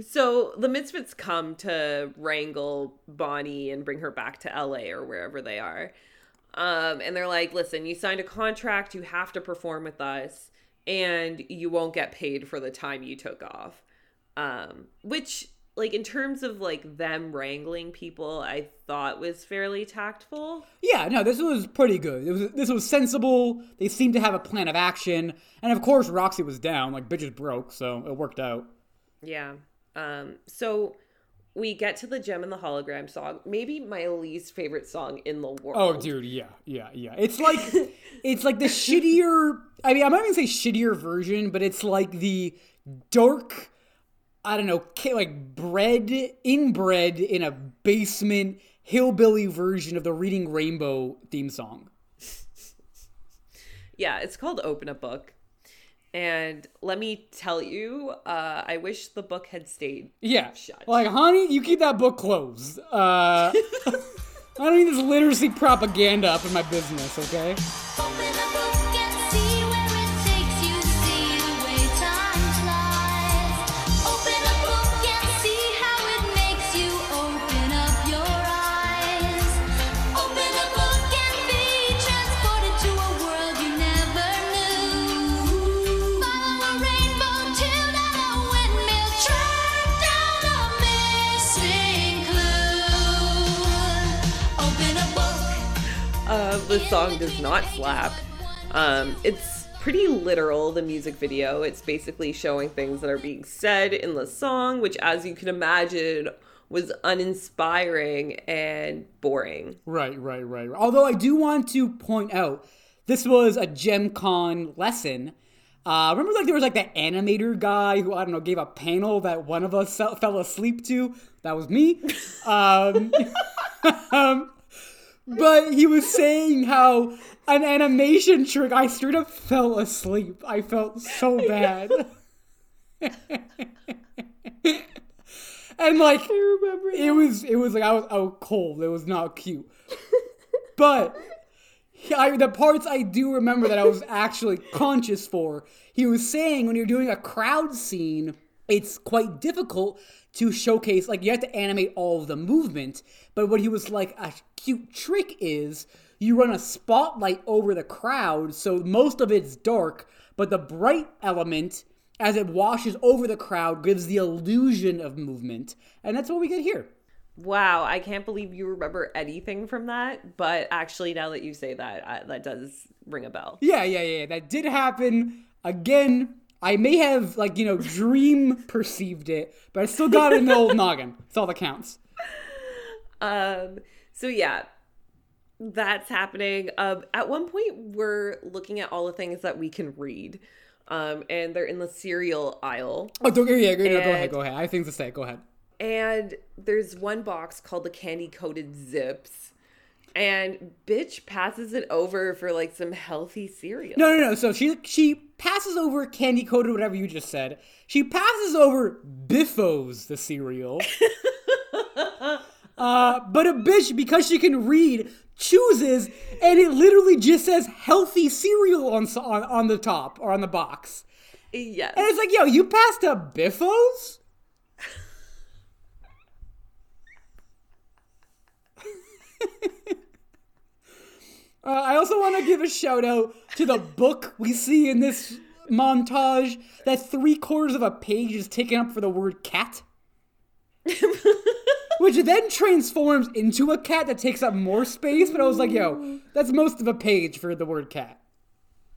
so the Misfits come to wrangle Bonnie and bring her back to LA or wherever they are. Um, and they're like, listen, you signed a contract, you have to perform with us, and you won't get paid for the time you took off. Um, which, like, in terms of like them wrangling people, I thought was fairly tactful.
Yeah, no, this was pretty good. It was this was sensible. They seemed to have a plan of action, and of course, Roxy was down. Like bitches broke, so it worked out.
Yeah. Um, so we get to the Jem and the hologram song, maybe my least favorite song in the world.
Oh, dude, yeah, yeah, yeah. It's like it's like the shittier. I mean, I'm not even say shittier version, but it's like the dark. I don't know, like bred inbred in a basement hillbilly version of the Reading Rainbow theme song.
Yeah, it's called Open a Book. And let me tell you, uh, I wish the book had stayed.
Yeah,
Shut.
like honey, you keep that book closed. Uh, I don't need this literacy propaganda up in my business, okay?
Uh, song does not slap. Um, it's pretty literal, the music video. It's basically showing things that are being said in the song, which, as you can imagine, was uninspiring and boring.
Right, right, right. Although I do want to point out, this was a JemCon lesson. Uh, remember, like there was like that animator guy who I don't know gave a panel that one of us fell asleep to. That was me. Um, um, but he was saying how an animation trick. I straight up fell asleep. I felt so bad. and like I
remember
it was it was like I was out cold. It was not cute. But I, the parts I do remember that I was actually conscious for, he was saying when you're doing a crowd scene, it's quite difficult to showcase, like, you have to animate all of the movement. But what he was like, a cute trick is you run a spotlight over the crowd, so most of it's dark, but the bright element, as it washes over the crowd, gives the illusion of movement. And that's what we get here.
Wow, I can't believe you remember anything from that. But actually, now that you say that, I, that does ring a bell.
Yeah, yeah, yeah. That did happen. Again, I may have like, you know, dream perceived it, but I still got it in the old noggin. It's all that counts.
Um, so yeah, that's happening. Um, at one point, we're looking at all the things that we can read. Um, and they're in the cereal aisle.
Oh, don't, yeah, yeah, go, go ahead, go ahead. I have things to say. Go ahead.
And there's one box called the candy coated zips. And bitch passes it over for like some healthy cereal.
No, no, no. So she she passes over candy coated, whatever you just said. She passes over Biffos, the cereal. uh, but a bitch, because she can read, chooses, and it literally just says healthy cereal on on, on the top or on the box.
Yes.
And it's like, yo, you passed a Biffos? uh, I also want to give a shout out to the book we see in this montage. That three quarters of a page is taken up for the word cat. Which then transforms into a cat that takes up more space, but I was like, yo, that's most of a page for the word cat.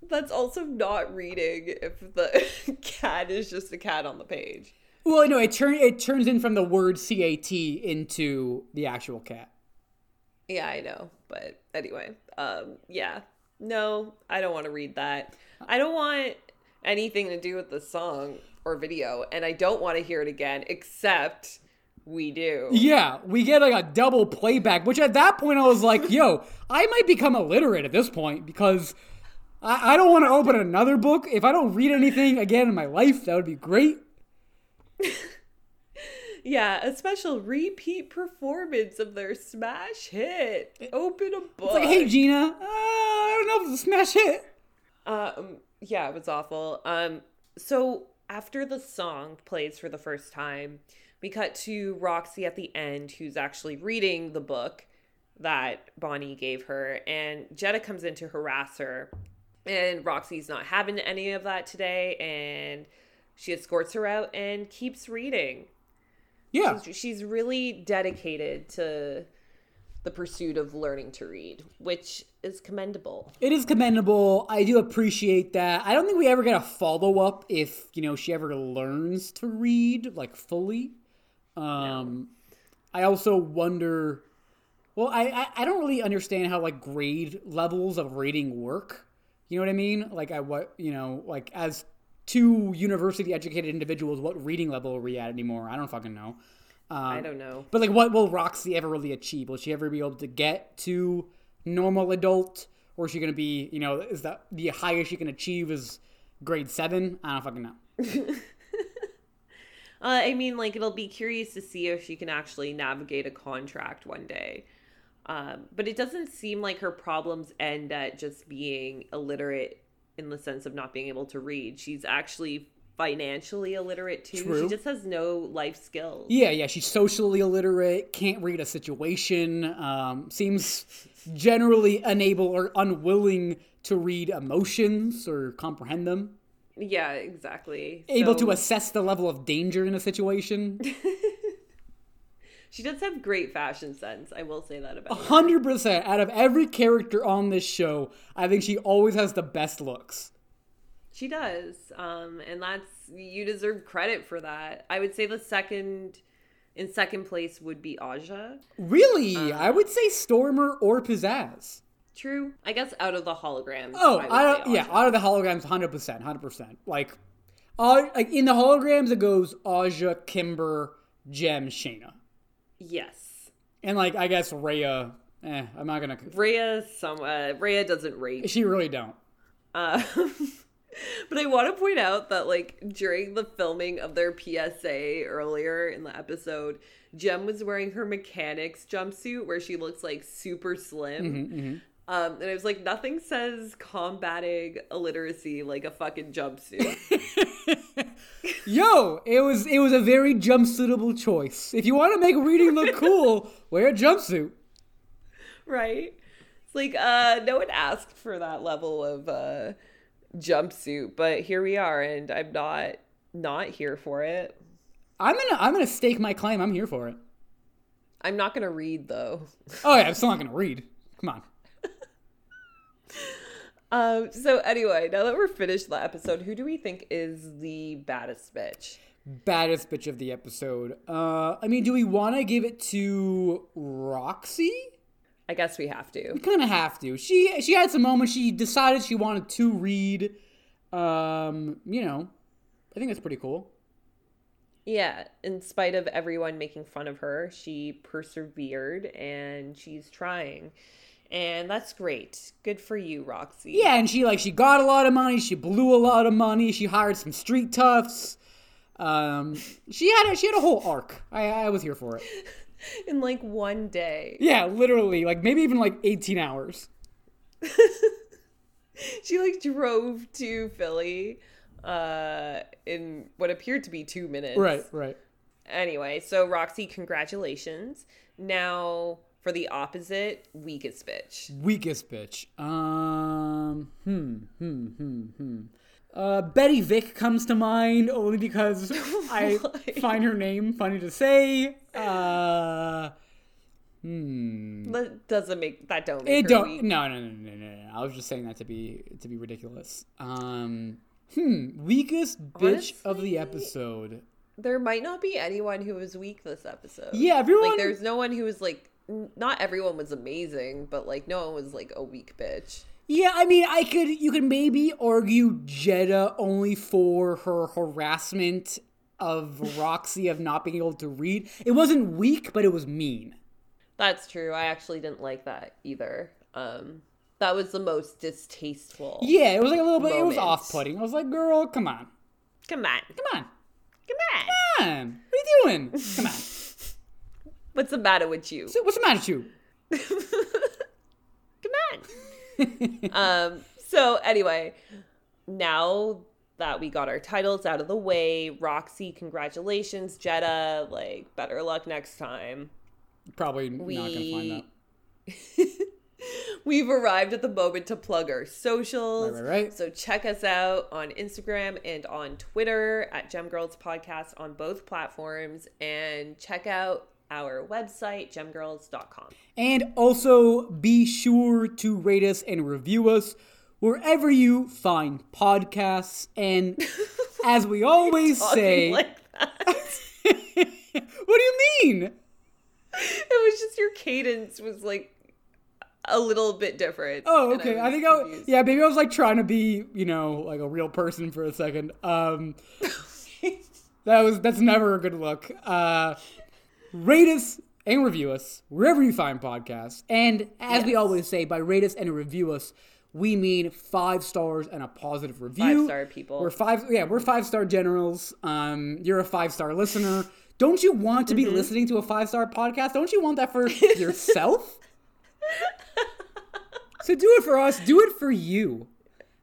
That's also not reading if the cat is just a cat on the page.
Well, no, it turn it turns in from the word cat into the actual cat.
Yeah, I know. But anyway, um, yeah. No, I don't want to read that. I don't want anything to do with the song or video, and I don't want to hear it again, except we do.
Yeah, we get like a double playback, which at that point I was like, yo, I might become illiterate at this point because I, I don't want to open another book. If I don't read anything again in my life, that would be great.
Yeah, a special repeat performance of their smash hit. Open a book.
It's like, hey, Gina, uh, I don't know if it's a smash hit.
Um, yeah, it was awful. Um, so after the song plays for the first time, we cut to Roxy at the end, who's actually reading the book that Bonnie gave her, and Jetta comes in to harass her, and Roxy's not having any of that today, and she escorts her out and keeps reading.
Yeah.
She's, she's really dedicated to the pursuit of learning to read, which is commendable.
It is commendable. I do appreciate that. I don't think we ever get a follow up if, you know, she ever learns to read, like, fully. Um, I also wonder. Well, I, I I don't really understand how like grade levels of reading work. You know what I mean? Like I what you know like as two university educated individuals, what reading level are we at anymore? I don't fucking know. Um,
I don't know.
But like, what will Roxy ever really achieve? Will she ever be able to get to normal adult, or is she gonna be, you know, is that the highest she can achieve is grade seven? I don't fucking know.
Uh, I mean, like, it'll be curious to see if she can actually navigate a contract one day. Um, but it doesn't seem like her problems end at just being illiterate in the sense of not being able to read. She's actually financially illiterate too.
True.
She just has no life skills.
Yeah, yeah, she's socially illiterate, can't read a situation, um, seems generally unable or unwilling to read emotions or comprehend them.
Yeah, exactly.
Able to assess the level of danger in a situation.
She does have great fashion sense. I will say that about her.
Hundred percent. Out of every character on this show, I think she always has the best looks.
She does. Um, and that's you deserve credit for that. I would say the second in second place would be Aja.
Really, I would say Stormer or Pizzazz.
True. I guess out of the holograms.
Oh,
I
I yeah, out of the holograms, hundred percent, hundred percent. Like, uh, like in the holograms, it goes Aja, Kimber, Jem, Shana,
Yes.
and like I guess Raya. Eh, I'm not gonna.
Raya some uh, Raya doesn't rate.
She really don't.
Uh, but I want to point out that like during the filming of their PSA earlier in the episode, Jem was wearing her mechanics jumpsuit where she looks like super slim. Um, and I was like, nothing says combating illiteracy like a fucking jumpsuit.
Yo, it was it was a very jumpsuitable choice. If you want to make reading look cool, wear a jumpsuit.
right? It's like uh no one asked for that level of uh jumpsuit, but here we are and I'm not not here for it.
I'm gonna I'm gonna stake my claim. I'm here for it.
I'm not going to read though.
Oh yeah, I'm still not gonna read. Come on.
Um so anyway, now that we're finished the episode, who do we think is the baddest bitch?
Baddest bitch of the episode. Uh, I mean, do we want to give it to Roxy?
I guess we have to.
We kind of have to. She she had some moments. She decided she wanted to read. Um, you know, I think that's pretty cool.
Yeah, in spite of everyone making fun of her, she persevered and she's trying. And that's great. Good for you, Roxy.
Yeah, and she like she got a lot of money. She blew a lot of money. She hired some street toughs. Um, she had a, she had a whole arc. I, I was here for it.
In like one day.
Yeah, literally, like maybe even like eighteen hours.
She like drove to Philly uh in what appeared to be 2 minutes.
Right, right.
Anyway, so Roxy, congratulations. Now for the opposite, weakest bitch.
Weakest bitch. Um, hmm, hmm, hmm, hmm. Uh, Betty Vick comes to mind only because I find her name funny to say. Uh, hmm.
That doesn't make that don't make
It don't.
weak.
No, no, no, no, no, no. I was just saying that to be to be ridiculous. Um, hmm. Weakest bitch of the episode.
There might not be anyone who was weak this episode.
Yeah, everyone.
Like there's no one who was like not everyone was amazing, but like no one was like a weak bitch.
Yeah, I mean, I could. You could maybe argue Jetta only for her harassment of Roxy of not being able to read. It wasn't weak, but it was mean.
That's true. I actually didn't like that either. Um that was the most distasteful.
Yeah, it was like a little bit. It was off-putting. I was like, "Girl, come on,
Come on.
come on,
Come on.
come on. What are you doing? Come on.
What's the matter with you?
So, what's the matter with you?"
Come on. um, so anyway, now that we got our titles out of the way, Roxy, congratulations, Jetta, like better luck next time.
Probably we... not gonna find that.
We've arrived at the moment to plug our socials.
Right, right, right.
So check us out on Instagram and on Twitter at Gem Girls Podcast on both platforms and check out our website, gemgirls.com.
And also be sure to rate us and review us wherever you find podcasts. And as we always say,
Like that.
what do you mean?
it was just your cadence was like a little bit different.
Oh, okay. I,
was
think I, yeah, maybe I was like trying to be, you know, like a real person for a second. Um, that was that's never a good look. Uh, rate us and review us wherever you find podcasts. And as we always say, by rate us and review us, we mean five stars and a positive review.
Five-star people.
We're five. Yeah, we're five star generals. Um, you're a five star listener. Don't you want to be
Mm-hmm.
listening to a five star podcast? Don't you want that for yourself? so do it for us. Do it for you.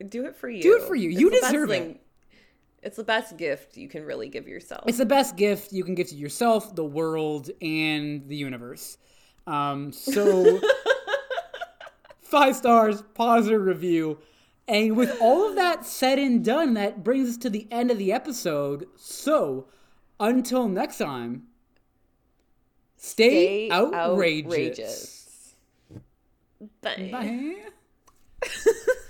Do it for you.
Do it for you. You deserve it.
It's the best gift you can really give yourself.
It's the best gift you can give to yourself, the world, and the universe. Um, so five stars, positive review. And with all of that said and done, that brings us to the end of the episode. So until next time, stay,
Stay
outrageous.
outrageous. Bye.
Bye.